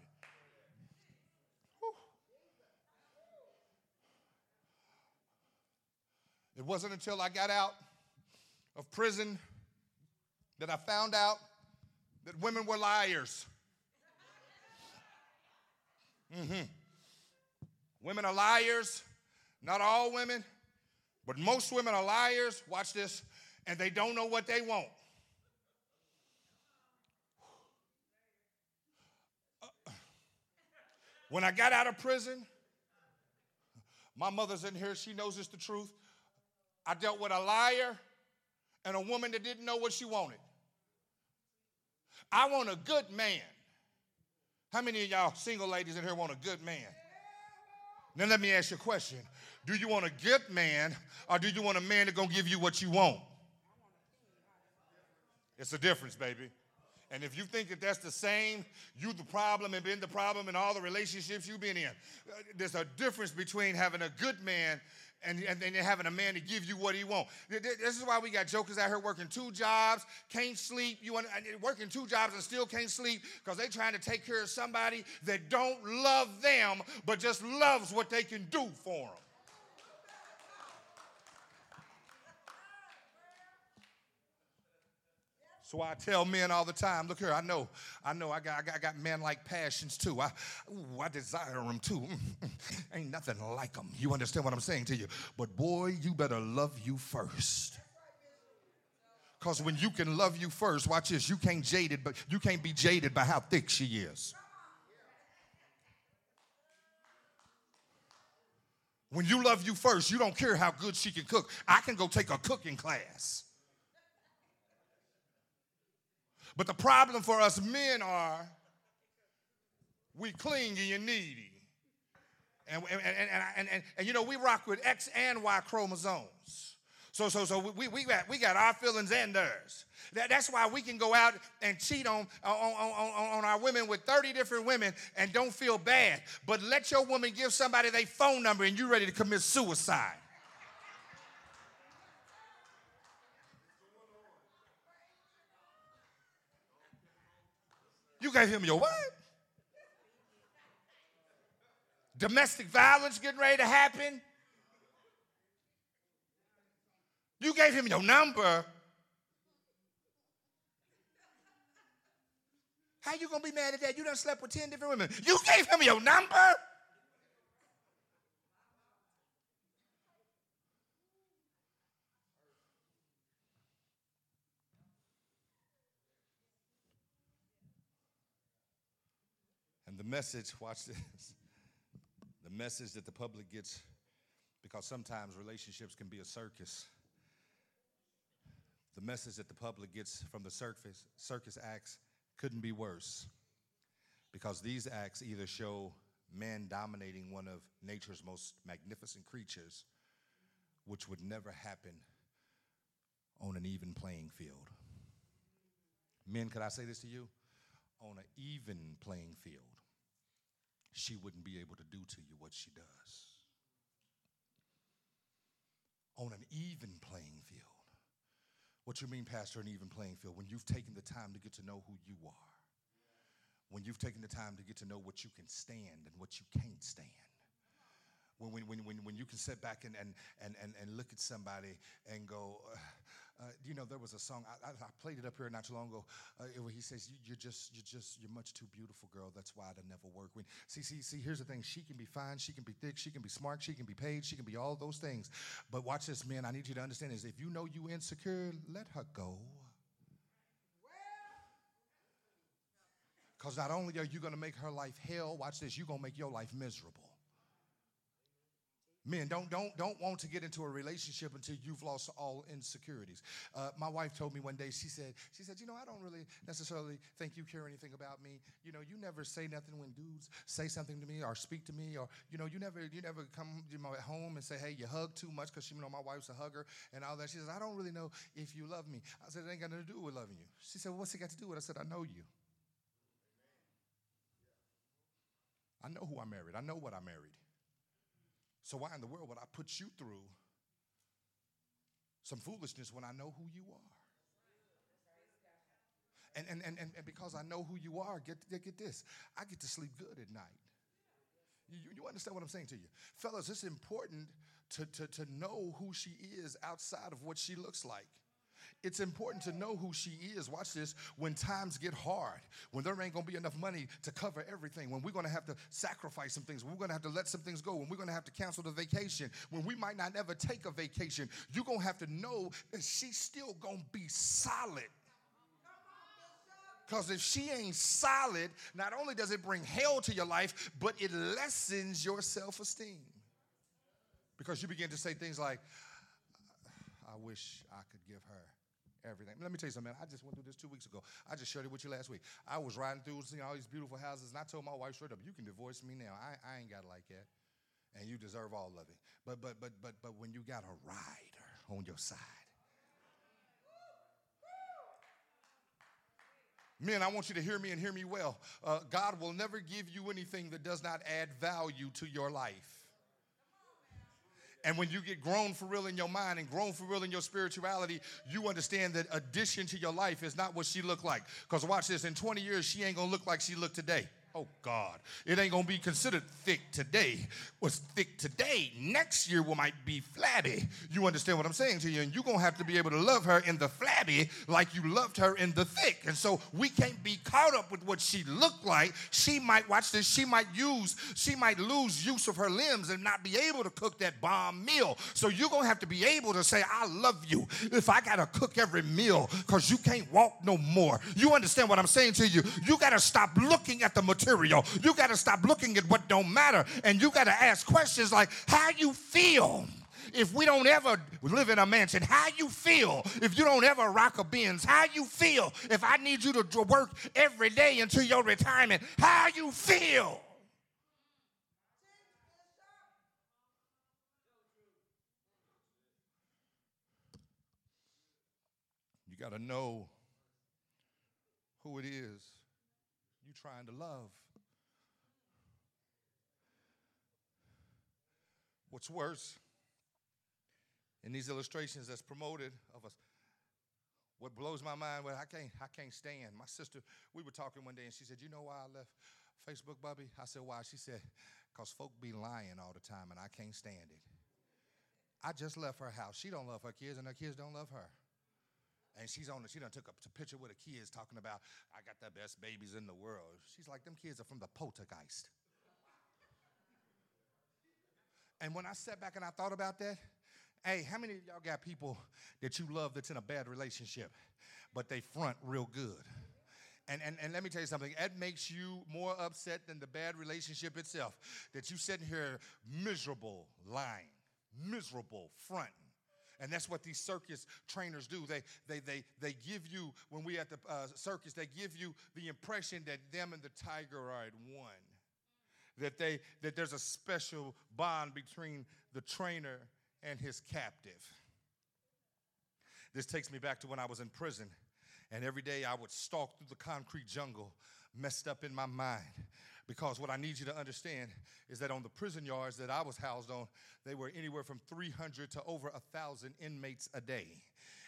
It wasn't until I got out of prison that I found out that women were liars. Mm-hmm. Women are liars. Not all women, but most women are liars. Watch this. And they don't know what they want. When I got out of prison, my mother's in here, she knows it's the truth. I dealt with a liar and a woman that didn't know what she wanted. I want a good man. How many of y'all single ladies in here want a good man? Now let me ask you a question. Do you want a good man or do you want a man that's gonna give you what you want? It's a difference, baby. And if you think that that's the same, you the problem and been the problem in all the relationships you've been in. Uh, there's a difference between having a good man and, and then having a man to give you what he wants. This is why we got jokers out here working two jobs, can't sleep. You want working two jobs and still can't sleep because they trying to take care of somebody that don't love them, but just loves what they can do for them. So I tell men all the time, look here, I know, I know I got, I got, I got men like passions too. I, ooh, I desire them too. Mm, mm, mm. Ain't nothing like them. You understand what I'm saying to you? But boy, you better love you first. Because when you can love you first, watch this, you can't jaded, but you can't be jaded by how thick she is. When you love you first, you don't care how good she can cook. I can go take a cooking class. But the problem for us men are we clingy and needy. And, and, and, and, and, and, you know, we rock with X and Y chromosomes. So, so, so we, we, got, we got our feelings and theirs. That, that's why we can go out and cheat on, on, on, on our women with 30 different women and don't feel bad. But let your woman give somebody their phone number and you're ready to commit suicide. You gave him your what? Domestic violence getting ready to happen. You gave him your number. How you gonna be mad at that? You done slept with 10 different women. You gave him your number? The message, watch this. The message that the public gets, because sometimes relationships can be a circus. The message that the public gets from the circus, circus acts couldn't be worse. Because these acts either show man dominating one of nature's most magnificent creatures, which would never happen on an even playing field. Men, could I say this to you? On an even playing field, she wouldn't be able to do to you what she does. On an even playing field. What you mean, Pastor, an even playing field? When you've taken the time to get to know who you are, when you've taken the time to get to know what you can stand and what you can't stand. When, when, when, when you can sit back and, and, and, and, and look at somebody and go, uh, uh, you know, there was a song I, I, I, played it up here not too long ago. Uh, where he says, "You're just, you're just, you're much too beautiful, girl. That's why it'll never work." When see, see, see. Here's the thing: she can be fine, she can be thick, she can be smart, she can be paid, she can be all those things. But watch this, man. I need you to understand is if you know you insecure, let her go. Because not only are you going to make her life hell, watch this, you're going to make your life miserable. Men, don't don't don't want to get into a relationship until you've lost all insecurities. Uh, my wife told me one day. She said, she said, you know, I don't really necessarily think you care anything about me. You know, you never say nothing when dudes say something to me or speak to me, or you know, you never you never come you know, at home and say, hey, you hug too much because you know my wife's a hugger and all that. She says, I don't really know if you love me. I said, it ain't got nothing to do with loving you. She said, well, what's it got to do with? it? I said, I know you. I know who I married. I know what I married. So why in the world would I put you through some foolishness when I know who you are? And, and, and, and because I know who you are, get, get this, I get to sleep good at night. You, you understand what I'm saying to you? Fellas, it's important to, to, to know who she is outside of what she looks like. It's important to know who she is. Watch this. When times get hard, when there ain't gonna be enough money to cover everything, when we're gonna have to sacrifice some things, when we're gonna have to let some things go, when we're gonna have to cancel the vacation, when we might not ever take a vacation, you're gonna have to know that she's still gonna be solid. Because if she ain't solid, not only does it bring hell to your life, but it lessens your self esteem. Because you begin to say things like, I wish I could give her everything. Let me tell you something, man. I just went through this two weeks ago. I just shared it with you last week. I was riding through, seeing all these beautiful houses, and I told my wife straight up, "You can divorce me now. I, I ain't got like that, and you deserve all of it." But but but but but when you got a rider on your side. Men, I want you to hear me and hear me well. Uh, God will never give you anything that does not add value to your life. And when you get grown for real in your mind and grown for real in your spirituality, you understand that addition to your life is not what she looked like. Because watch this, in 20 years, she ain't gonna look like she looked today. Oh God, it ain't gonna be considered thick today. What's thick today, next year will might be flabby. You understand what I'm saying to you? And you're gonna have to be able to love her in the flabby like you loved her in the thick. And so we can't be caught up with what she looked like. She might watch this, she might use, she might lose use of her limbs and not be able to cook that bomb meal. So you're gonna have to be able to say, I love you if I gotta cook every meal because you can't walk no more. You understand what I'm saying to you? You gotta stop looking at the material material. You got to stop looking at what don't matter and you got to ask questions like how you feel if we don't ever live in a mansion? How you feel if you don't ever rock a Benz? How you feel if I need you to work every day until your retirement? How you feel? You got to know who it is trying to love. What's worse, in these illustrations that's promoted of us, what blows my mind, well, I can't, I can't stand. My sister, we were talking one day and she said, You know why I left Facebook, Bubby? I said, Why? She said, Because folk be lying all the time and I can't stand it. I just left her house. She don't love her kids and her kids don't love her. And she's on, it. she done took a picture with the kids talking about, I got the best babies in the world. She's like, them kids are from the poltergeist. And when I sat back and I thought about that, hey, how many of y'all got people that you love that's in a bad relationship, but they front real good? And, and, and let me tell you something, that makes you more upset than the bad relationship itself. That you sitting here miserable, lying, miserable, fronting and that's what these circus trainers do. They, they, they, they give you, when we at the uh, circus, they give you the impression that them and the tiger are at one. That, they, that there's a special bond between the trainer and his captive. This takes me back to when I was in prison, and every day I would stalk through the concrete jungle, messed up in my mind, because what I need you to understand is that on the prison yards that I was housed on, they were anywhere from 300 to over 1,000 inmates a day.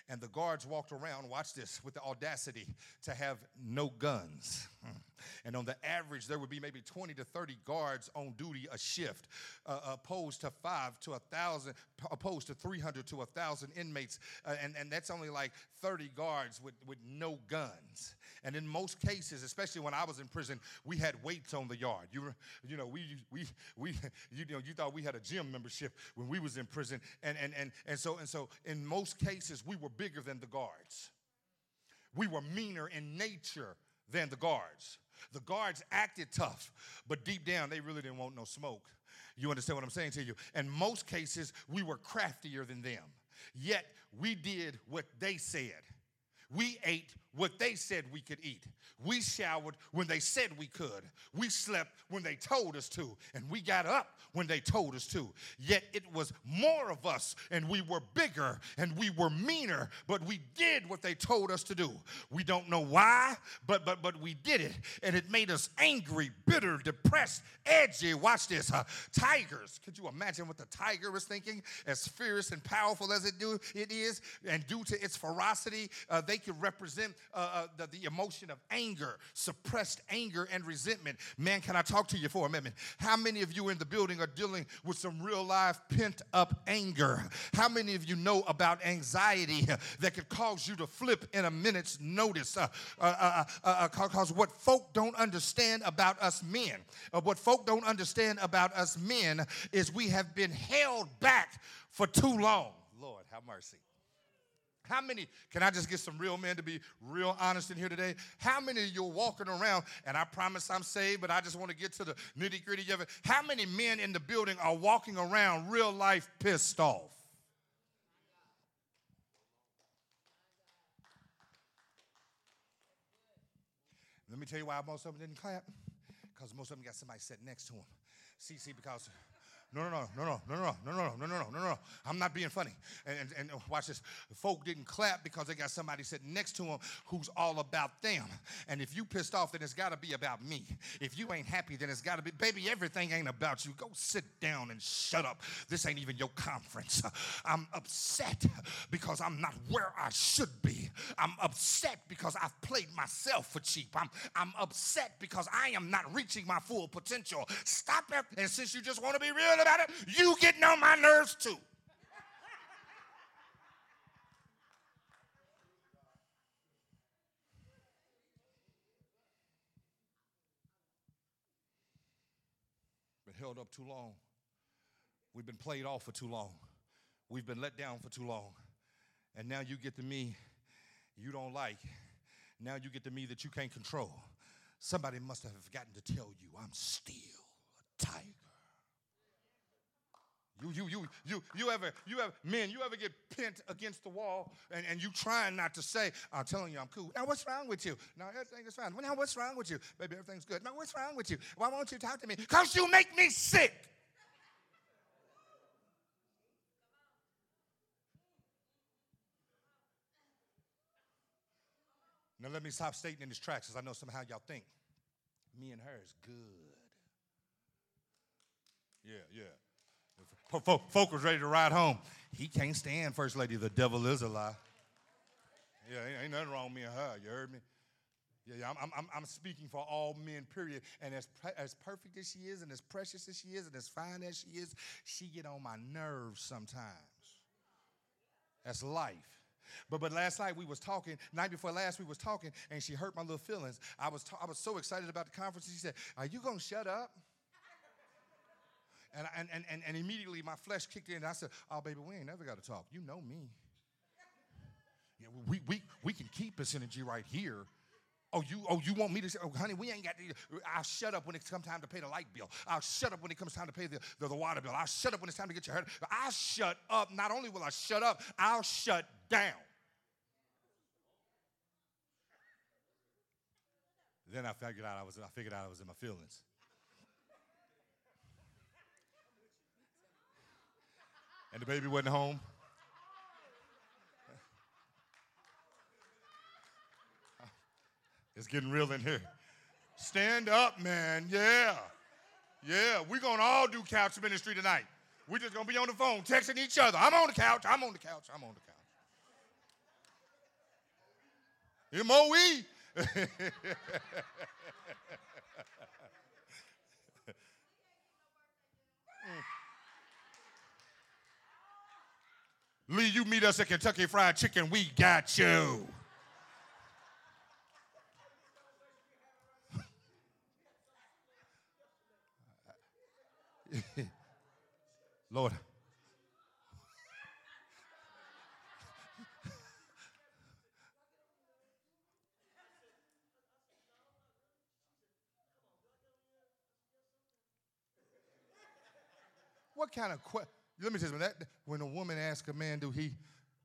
And the guards walked around, watch this, with the audacity to have no guns. Hmm. And on the average, there would be maybe 20 to 30 guards on duty a shift, uh, opposed to five to a thousand, opposed to 300 to a thousand inmates. Uh, and, and that's only like 30 guards with, with no guns. And in most cases, especially when I was in prison, we had weights on the yard. You, you know, we, we, we, you know, you thought we had a gym membership when we was in prison. And, and, and, and, so, and so in most cases, we were bigger than the guards. We were meaner in nature than the guards. The guards acted tough, but deep down, they really didn't want no smoke. You understand what I'm saying to you? In most cases, we were craftier than them. Yet, we did what they said. We ate what they said we could eat. We showered when they said we could. We slept when they told us to. And we got up when they told us to. Yet it was more of us, and we were bigger, and we were meaner, but we did what they told us to do. We don't know why, but but but we did it. And it made us angry, bitter, depressed, edgy. Watch this. Uh, tigers. Could you imagine what the tiger was thinking? As fierce and powerful as it do it is, and due to its ferocity, uh, they could represent uh, uh, the, the emotion of anger, suppressed anger and resentment. Man, can I talk to you for a minute? How many of you in the building are dealing with some real life pent up anger? How many of you know about anxiety that could cause you to flip in a minute's notice? Uh, uh, uh, uh, uh, what folk don't understand about us men, what folk don't understand about us men is we have been held back for too long. Lord, have mercy. How many, can I just get some real men to be real honest in here today? How many of you are walking around, and I promise I'm saved, but I just want to get to the nitty gritty of it. How many men in the building are walking around real life pissed off? Let me tell you why most of them didn't clap. Because most of them got somebody sitting next to them. See, see, because No, no, no, no, no, no, no, no, no, no, no, no, no. I'm not being funny. And, and, and watch this. Folk didn't clap because they got somebody sitting next to them who's all about them. And if you pissed off, then it's got to be about me. If you ain't happy, then it's got to be, baby, everything ain't about you. Go sit down and shut up. This ain't even your conference. I'm upset because I'm not where I should be. I'm upset because I've played myself for cheap. I'm, I'm upset because I am not reaching my full potential. Stop it. And since you just want to be real about it, you getting on my nerves too. Been held up too long. We've been played off for too long. We've been let down for too long. And now you get to me you don't like. Now you get to me that you can't control. Somebody must have forgotten to tell you I'm still a tiger. You, you, you, you, you ever, you ever, men, you ever get pinned against the wall and, and you trying not to say, I'm telling you I'm cool. Now what's wrong with you? Now everything is fine. Well, now what's wrong with you? Baby, everything's good. Now what's wrong with you? Why won't you talk to me? Because you make me sick. Now let me stop stating in tracks because I know somehow y'all think me and her is good. Yeah, yeah. Folk, was ready to ride home. He can't stand First Lady. The devil is a lie. Yeah, ain't, nothing wrong with me and her. You heard me? Yeah, yeah I'm, I'm, I'm speaking for all men, period. And as, as perfect as she is, and as precious as she is, and as fine as she is, she get on my nerves sometimes. That's life. But but last night we was talking, night before last we was talking, and she hurt my little feelings. I was ta- I was so excited about the conference. She said, "Are you gonna shut up?" And, and, and, and, immediately my flesh kicked in. And I said, Oh, baby, we ain't never got to talk. You know me. Yeah, we, we, we can keep this energy right here. Oh, you, oh, you want me to say, oh, honey, we ain't got to. I'll shut up when it comes time to pay the light bill. I'll shut up when it comes time to pay the, the, the water bill. I'll shut up when it's time to get your hair. I'll shut up. Not only will I shut up, I'll shut down. Then I figured out I was I figured out I was in my feelings. And the baby wasn't home. It's getting real in here. Stand up, man. Yeah. Yeah. We're going to all do couch ministry tonight. We're just going to be on the phone texting each other. I'm on the couch. I'm on the couch. I'm on the couch. MOE. Mm. Lee, you meet us at Kentucky Fried Chicken, we got you. Lord. what kind of question? Let me tell you that when a woman asks a man, do he,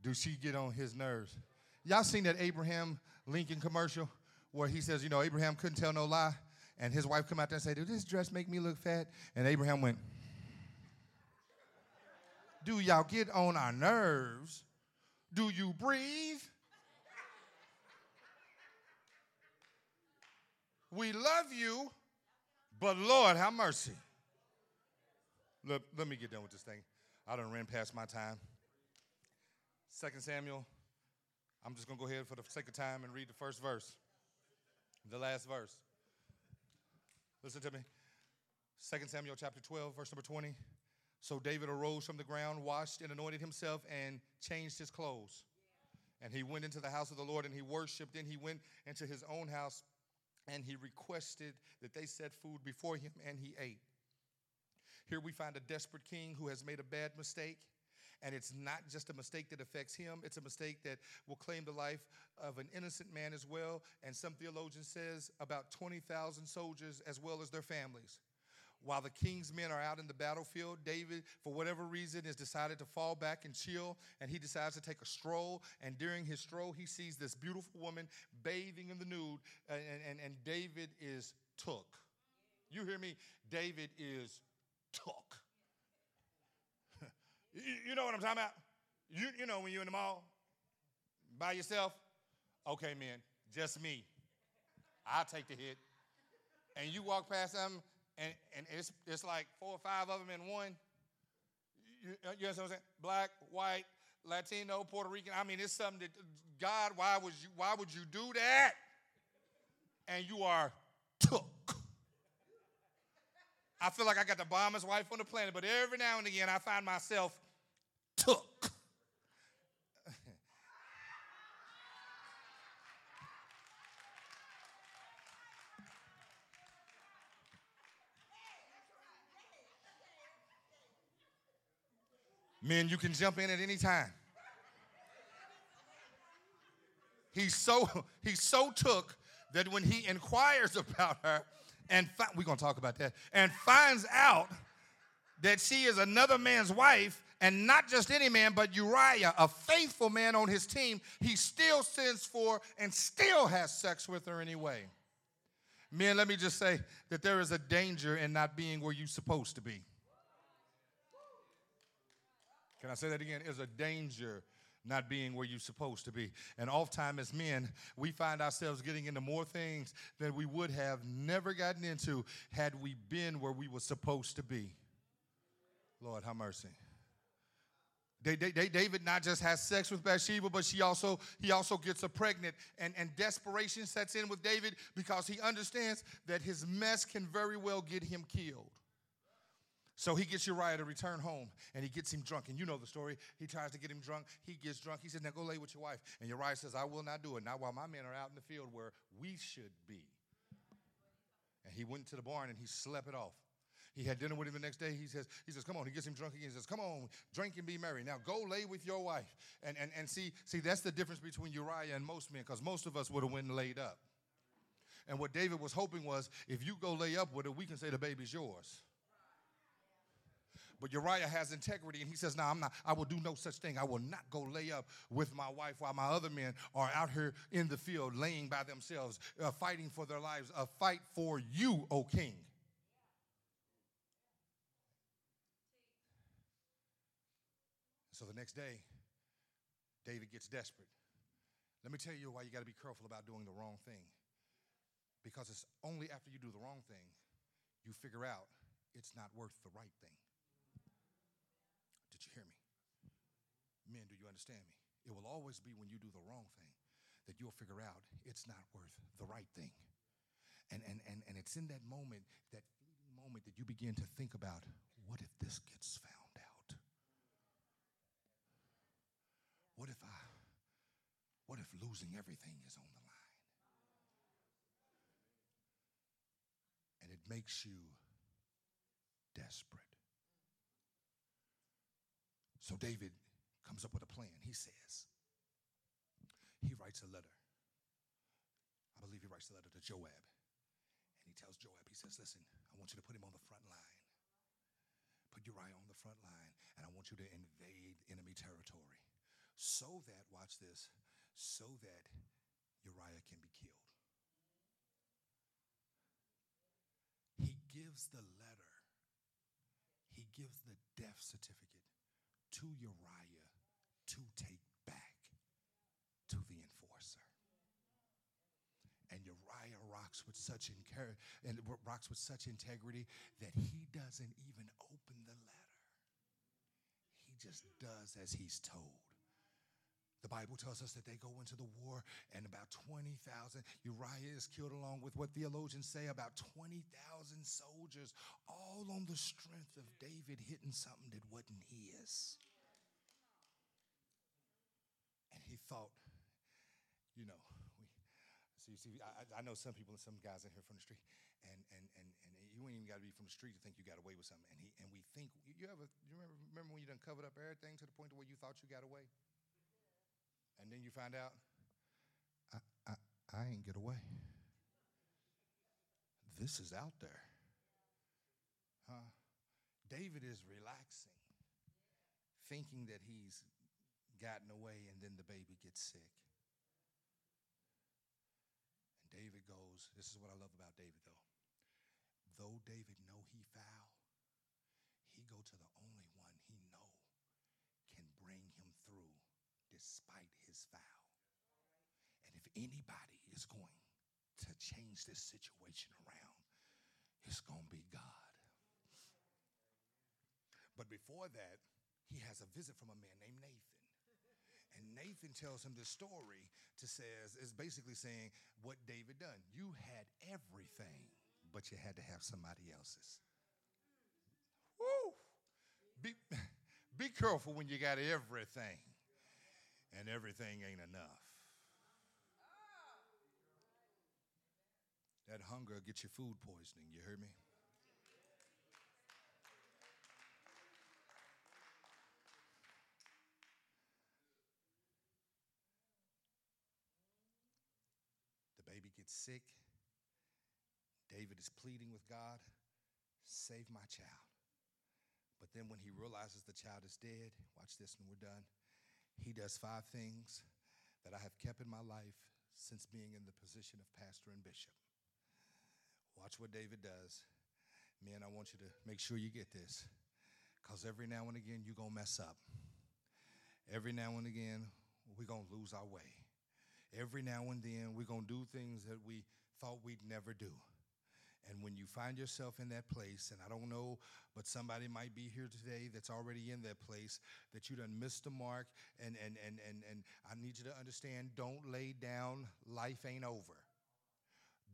do she get on his nerves? Y'all seen that Abraham Lincoln commercial where he says, you know, Abraham couldn't tell no lie, and his wife come out there and say, "Do this dress make me look fat?" And Abraham went, "Do y'all get on our nerves? Do you breathe?" We love you, but Lord, have mercy. Let, let me get done with this thing. I done ran past my time. Second Samuel, I'm just going to go ahead for the sake of time and read the first verse, the last verse. Listen to me. Second Samuel chapter 12, verse number 20. So David arose from the ground, washed and anointed himself, and changed his clothes. And he went into the house of the Lord and he worshiped. Then he went into his own house and he requested that they set food before him and he ate. Here we find a desperate king who has made a bad mistake. And it's not just a mistake that affects him, it's a mistake that will claim the life of an innocent man as well. And some theologian says about 20,000 soldiers as well as their families. While the king's men are out in the battlefield, David, for whatever reason, has decided to fall back and chill, and he decides to take a stroll. And during his stroll, he sees this beautiful woman bathing in the nude, and, and, and David is took. You hear me? David is You, you know what I'm talking about? You, you know when you're in the mall by yourself? Okay, man, just me. I'll take the hit. And you walk past them, and, and it's, it's like four or five of them in one. You, you know what I'm saying? Black, white, Latino, Puerto Rican. I mean, it's something that God, why would you why would you do that? And you are took. I feel like I got the bomber's wife on the planet, but every now and again I find myself took. Men, you can jump in at any time. He's so he's so took that when he inquires about her and fi- we're going to talk about that and finds out that she is another man's wife and not just any man but Uriah a faithful man on his team he still sends for and still has sex with her anyway men let me just say that there is a danger in not being where you're supposed to be can I say that again? Is a danger not being where you're supposed to be. And oftentimes as men, we find ourselves getting into more things than we would have never gotten into had we been where we were supposed to be. Lord, have mercy. David not just has sex with Bathsheba, but she also he also gets her pregnant, and, and desperation sets in with David because he understands that his mess can very well get him killed. So he gets Uriah to return home and he gets him drunk. And you know the story. He tries to get him drunk. He gets drunk. He says, Now go lay with your wife. And Uriah says, I will not do it. Not while my men are out in the field where we should be. And he went to the barn and he slept it off. He had dinner with him the next day. He says, he says, come on. He gets him drunk again. He says, come on, drink and be merry. Now go lay with your wife. And and and see, see, that's the difference between Uriah and most men, because most of us would have went laid up. And what David was hoping was, if you go lay up with her, we can say the baby's yours. But Uriah has integrity and he says, No, I'm not, I will do no such thing. I will not go lay up with my wife while my other men are out here in the field laying by themselves, uh, fighting for their lives. A fight for you, O king. So the next day, David gets desperate. Let me tell you why you got to be careful about doing the wrong thing. Because it's only after you do the wrong thing you figure out it's not worth the right thing. Did you hear me? Men, do you understand me? It will always be when you do the wrong thing that you'll figure out it's not worth the right thing. And, and, and, and it's in that moment, that fleeting moment, that you begin to think about what if this gets found out? What if I, what if losing everything is on the line? And it makes you desperate. So David comes up with a plan. He says, he writes a letter. I believe he writes a letter to Joab. And he tells Joab, he says, listen, I want you to put him on the front line. Put Uriah on the front line, and I want you to invade enemy territory so that, watch this, so that Uriah can be killed. He gives the letter, he gives the death certificate to Uriah to take back to the enforcer. And Uriah rocks with such and rocks with such integrity that he doesn't even open the letter. He just does as he's told. The Bible tells us that they go into the war and about 20,000, Uriah is killed along with what theologians say, about 20,000 soldiers, all on the strength of David hitting something that wasn't his. He thought, you know, we, so you see, I, I know some people and some guys in here from the street, and, and, and, and you ain't even got to be from the street to think you got away with something. And, he, and we think, you ever, you remember, remember when you done covered up everything to the point where you thought you got away? and then you find out, I, I, I ain't get away. This is out there. Huh? David is relaxing, thinking that he's gotten away, and then the baby gets sick. And David goes, this is what I love about David though. Though David know he foul, he go to the only one he know can bring him through despite his foul. And if anybody is going to change this situation around, it's going to be God. But before that, he has a visit from a man named Nathan. And Nathan tells him this story to says is basically saying what David done. You had everything, but you had to have somebody else's. Woo! Be, be careful when you got everything and everything ain't enough. That hunger will get you food poisoning, you heard me? The baby gets sick. David is pleading with God, save my child. But then when he realizes the child is dead, watch this and we're done. He does five things that I have kept in my life since being in the position of pastor and bishop. Watch what David does. Men, I want you to make sure you get this. Because every now and again, you're going to mess up. Every now and again, we're going to lose our way. Every now and then, we're going to do things that we thought we'd never do. And when you find yourself in that place, and I don't know, but somebody might be here today that's already in that place, that you done missed the mark, and and and and and I need you to understand, don't lay down, life ain't over.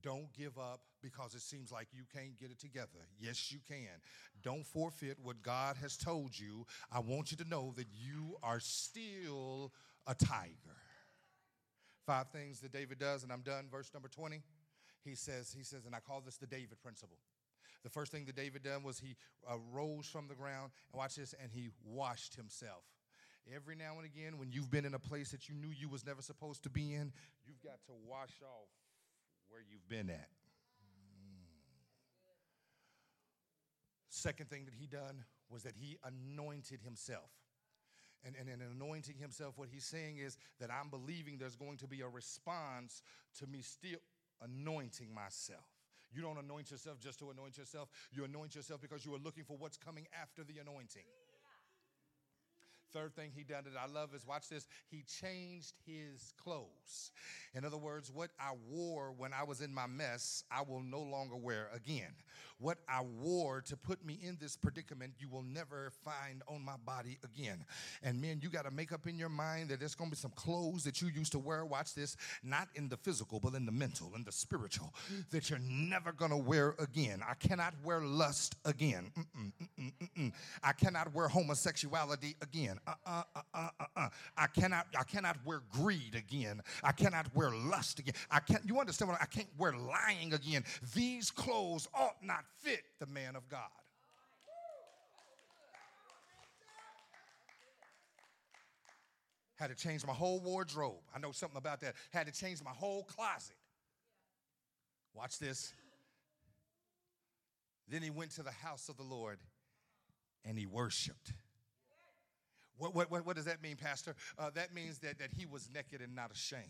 Don't give up because it seems like you can't get it together. Yes, you can. Don't forfeit what God has told you. I want you to know that you are still a tiger. Five things that David does, and I'm done. Verse number 20 he says, he says, and I call this the David principle. The first thing that David done was he uh, rose from the ground, and watch this, and he washed himself. Every now and again, when you've been in a place that you knew you was never supposed to be in, you've got to wash off where you've been at. Mm. Second thing that he done was that he anointed himself. And, and, and anointing himself, what he's saying is that I'm believing there's going to be a response to me still anointing myself. You don't anoint yourself just to anoint yourself. You anoint yourself because you are looking for what's coming after the anointing. Third thing he done that I love is watch this. He changed his clothes. In other words, what I wore when I was in my mess, I will no longer wear again. What I wore to put me in this predicament, you will never find on my body again. And man, you got to make up in your mind that there's going to be some clothes that you used to wear. Watch this, not in the physical, but in the mental, in the spiritual, that you're never going to wear again. I cannot wear lust again. Mm-mm, mm-mm, mm-mm. I cannot wear homosexuality again uh, uh, uh, uh, uh, I cannot, I cannot wear greed again. I cannot wear lust again. I can't, you understand what I, I can't wear lying again. These clothes ought not fit the man of God. Had to change my whole wardrobe. I know something about that. Had to change my whole closet. Watch this. Then he went to the house of the Lord and he worshiped. What, what, what, does that mean, Pastor? Uh, that means that, that he was naked and not ashamed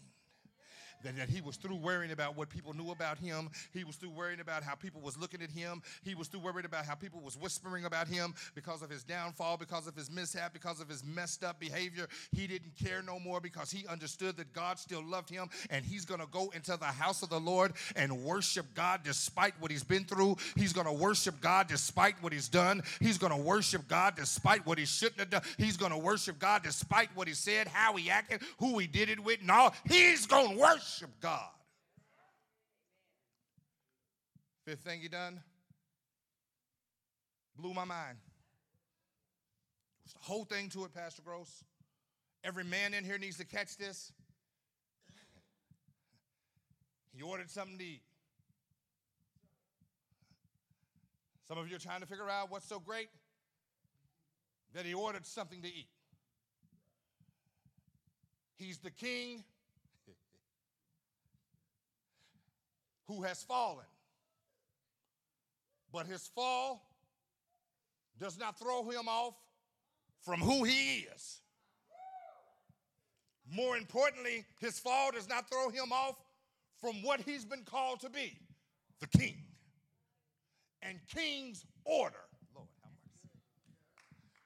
that, that he was through worrying about what people knew about him. He was through worrying about how people was looking at him. He was through worried about how people was whispering about him because of his downfall, because of his mishap, because of his messed up behavior. He didn't care no more because he understood that God still loved him and he's going to go into the house of the Lord and worship God despite what he's been through. He's going to worship God despite what he's done. He's going to worship God despite what he shouldn't have done. He's going to worship God despite what he said, how he acted, who he did it with, and all. He's going to worship worship God. Fifth thing he done blew my mind. It was the whole thing to it, Pastor Gross. Every man in here needs to catch this. He ordered something to eat. Some of you are trying to figure out what's so great that he ordered something to eat. He's the king who has fallen. But his fall does not throw him off from who he is. More importantly, his fall does not throw him off from what he's been called to be the king. And king's order.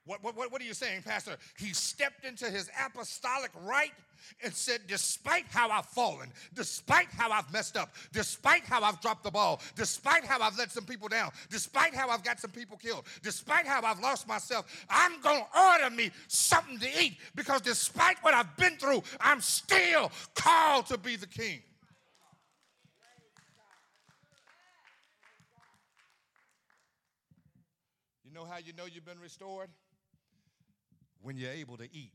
What, what, what are you saying, Pastor? He stepped into his apostolic right and said, Despite how I've fallen, despite how I've messed up, despite how I've dropped the ball, despite how I've let some people down, despite how I've got some people killed, despite how I've lost myself, I'm going to order me something to eat because despite what I've been through, I'm still called to be the king. You know how you know you've been restored? When you're able to eat.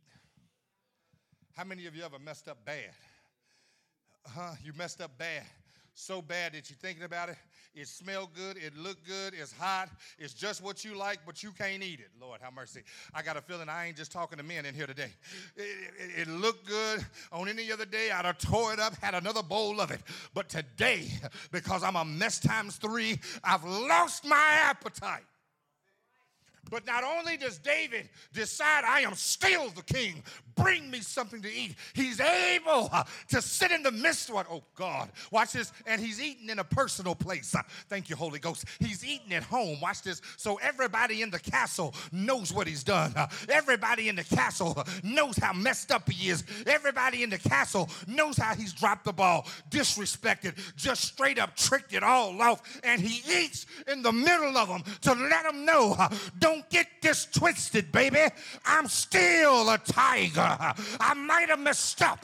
How many of you ever messed up bad? Huh? You messed up bad. So bad that you're thinking about it. It smelled good. It looked good. It's hot. It's just what you like, but you can't eat it. Lord, have mercy. I got a feeling I ain't just talking to men in here today. It, it, it looked good on any other day. I'd have tore it up, had another bowl of it. But today, because I'm a mess times three, I've lost my appetite. But not only does David decide, I am still the king, bring me something to eat, he's able uh, to sit in the midst of what, oh God, watch this, and he's eating in a personal place. Uh, thank you, Holy Ghost. He's eating at home, watch this, so everybody in the castle knows what he's done. Uh, everybody in the castle knows how messed up he is. Everybody in the castle knows how he's dropped the ball, disrespected, just straight up tricked it all off, and he eats in the middle of them to let them know, don't don't get this twisted, baby. I'm still a tiger. I might have messed up,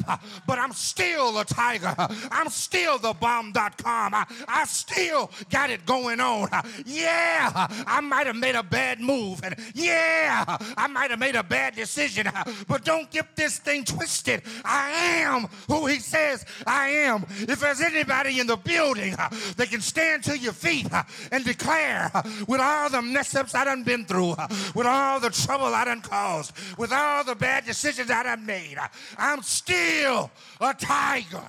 but I'm still a tiger. I'm still the bomb.com. I, I still got it going on. Yeah, I might have made a bad move. And yeah, I might have made a bad decision, but don't get this thing twisted. I am who he says I am. If there's anybody in the building that can stand to your feet and declare with all the mess ups I done been through, through, with all the trouble I done caused, with all the bad decisions I done made, I'm still a tiger.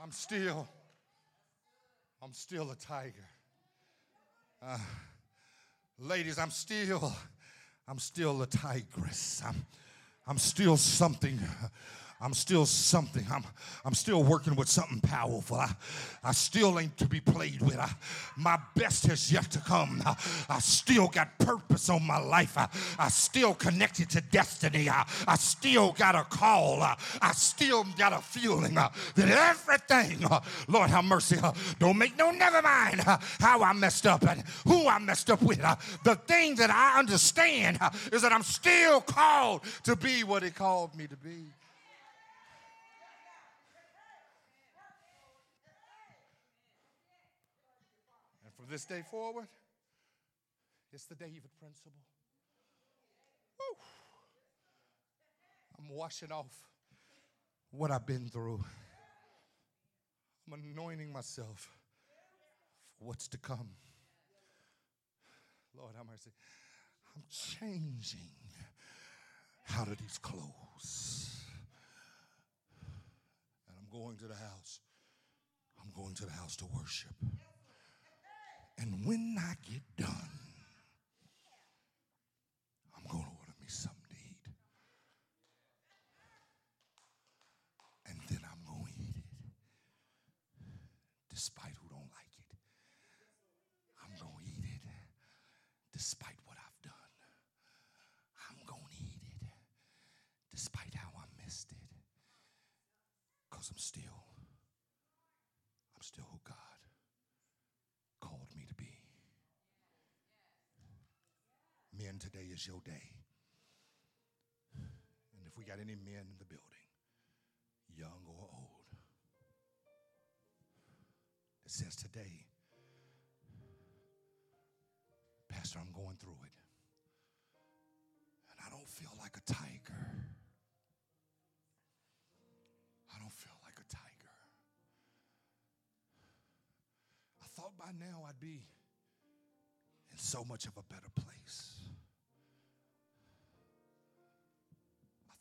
I'm still, I'm still a tiger. Uh, ladies, I'm still, I'm still a tigress. I'm, I'm still something I'm still something. I'm, I'm still working with something powerful. I, I still ain't to be played with. I, my best has yet to come. I, I still got purpose on my life. I, I still connected to destiny. I, I still got a call. I, I still got a feeling uh, that everything, uh, Lord have mercy, uh, don't make no never mind uh, how I messed up and who I messed up with. Uh, the thing that I understand uh, is that I'm still called to be what He called me to be. From this day forward, it's the David principle. Woo. I'm washing off what I've been through. I'm anointing myself for what's to come. Lord have mercy. I'm changing out of these clothes. And I'm going to the house. I'm going to the house to worship. And when I get done, I'm going to order me something to eat. And then I'm going to eat it. Despite who don't like it. I'm going to eat it. Despite what I've done. I'm going to eat it. Despite how I missed it. Because I'm still Men, today is your day. And if we got any men in the building, young or old, it says today, Pastor, I'm going through it. And I don't feel like a tiger. I don't feel like a tiger. I thought by now I'd be in so much of a better place.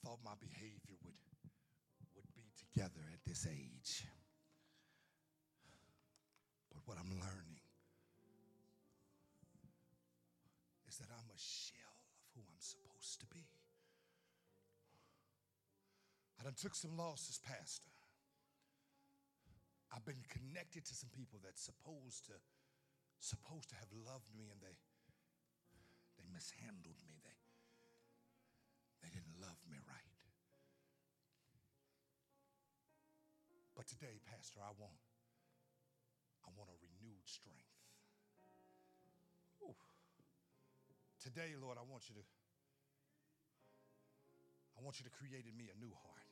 Thought my behavior would, would be together at this age. But what I'm learning is that I'm a shell of who I'm supposed to be. I done took some losses, Pastor. I've been connected to some people that's supposed to supposed to have loved me and they they mishandled me. They didn't love me right. But today, Pastor, I want I want a renewed strength. Ooh. Today, Lord, I want you to I want you to create in me a new heart.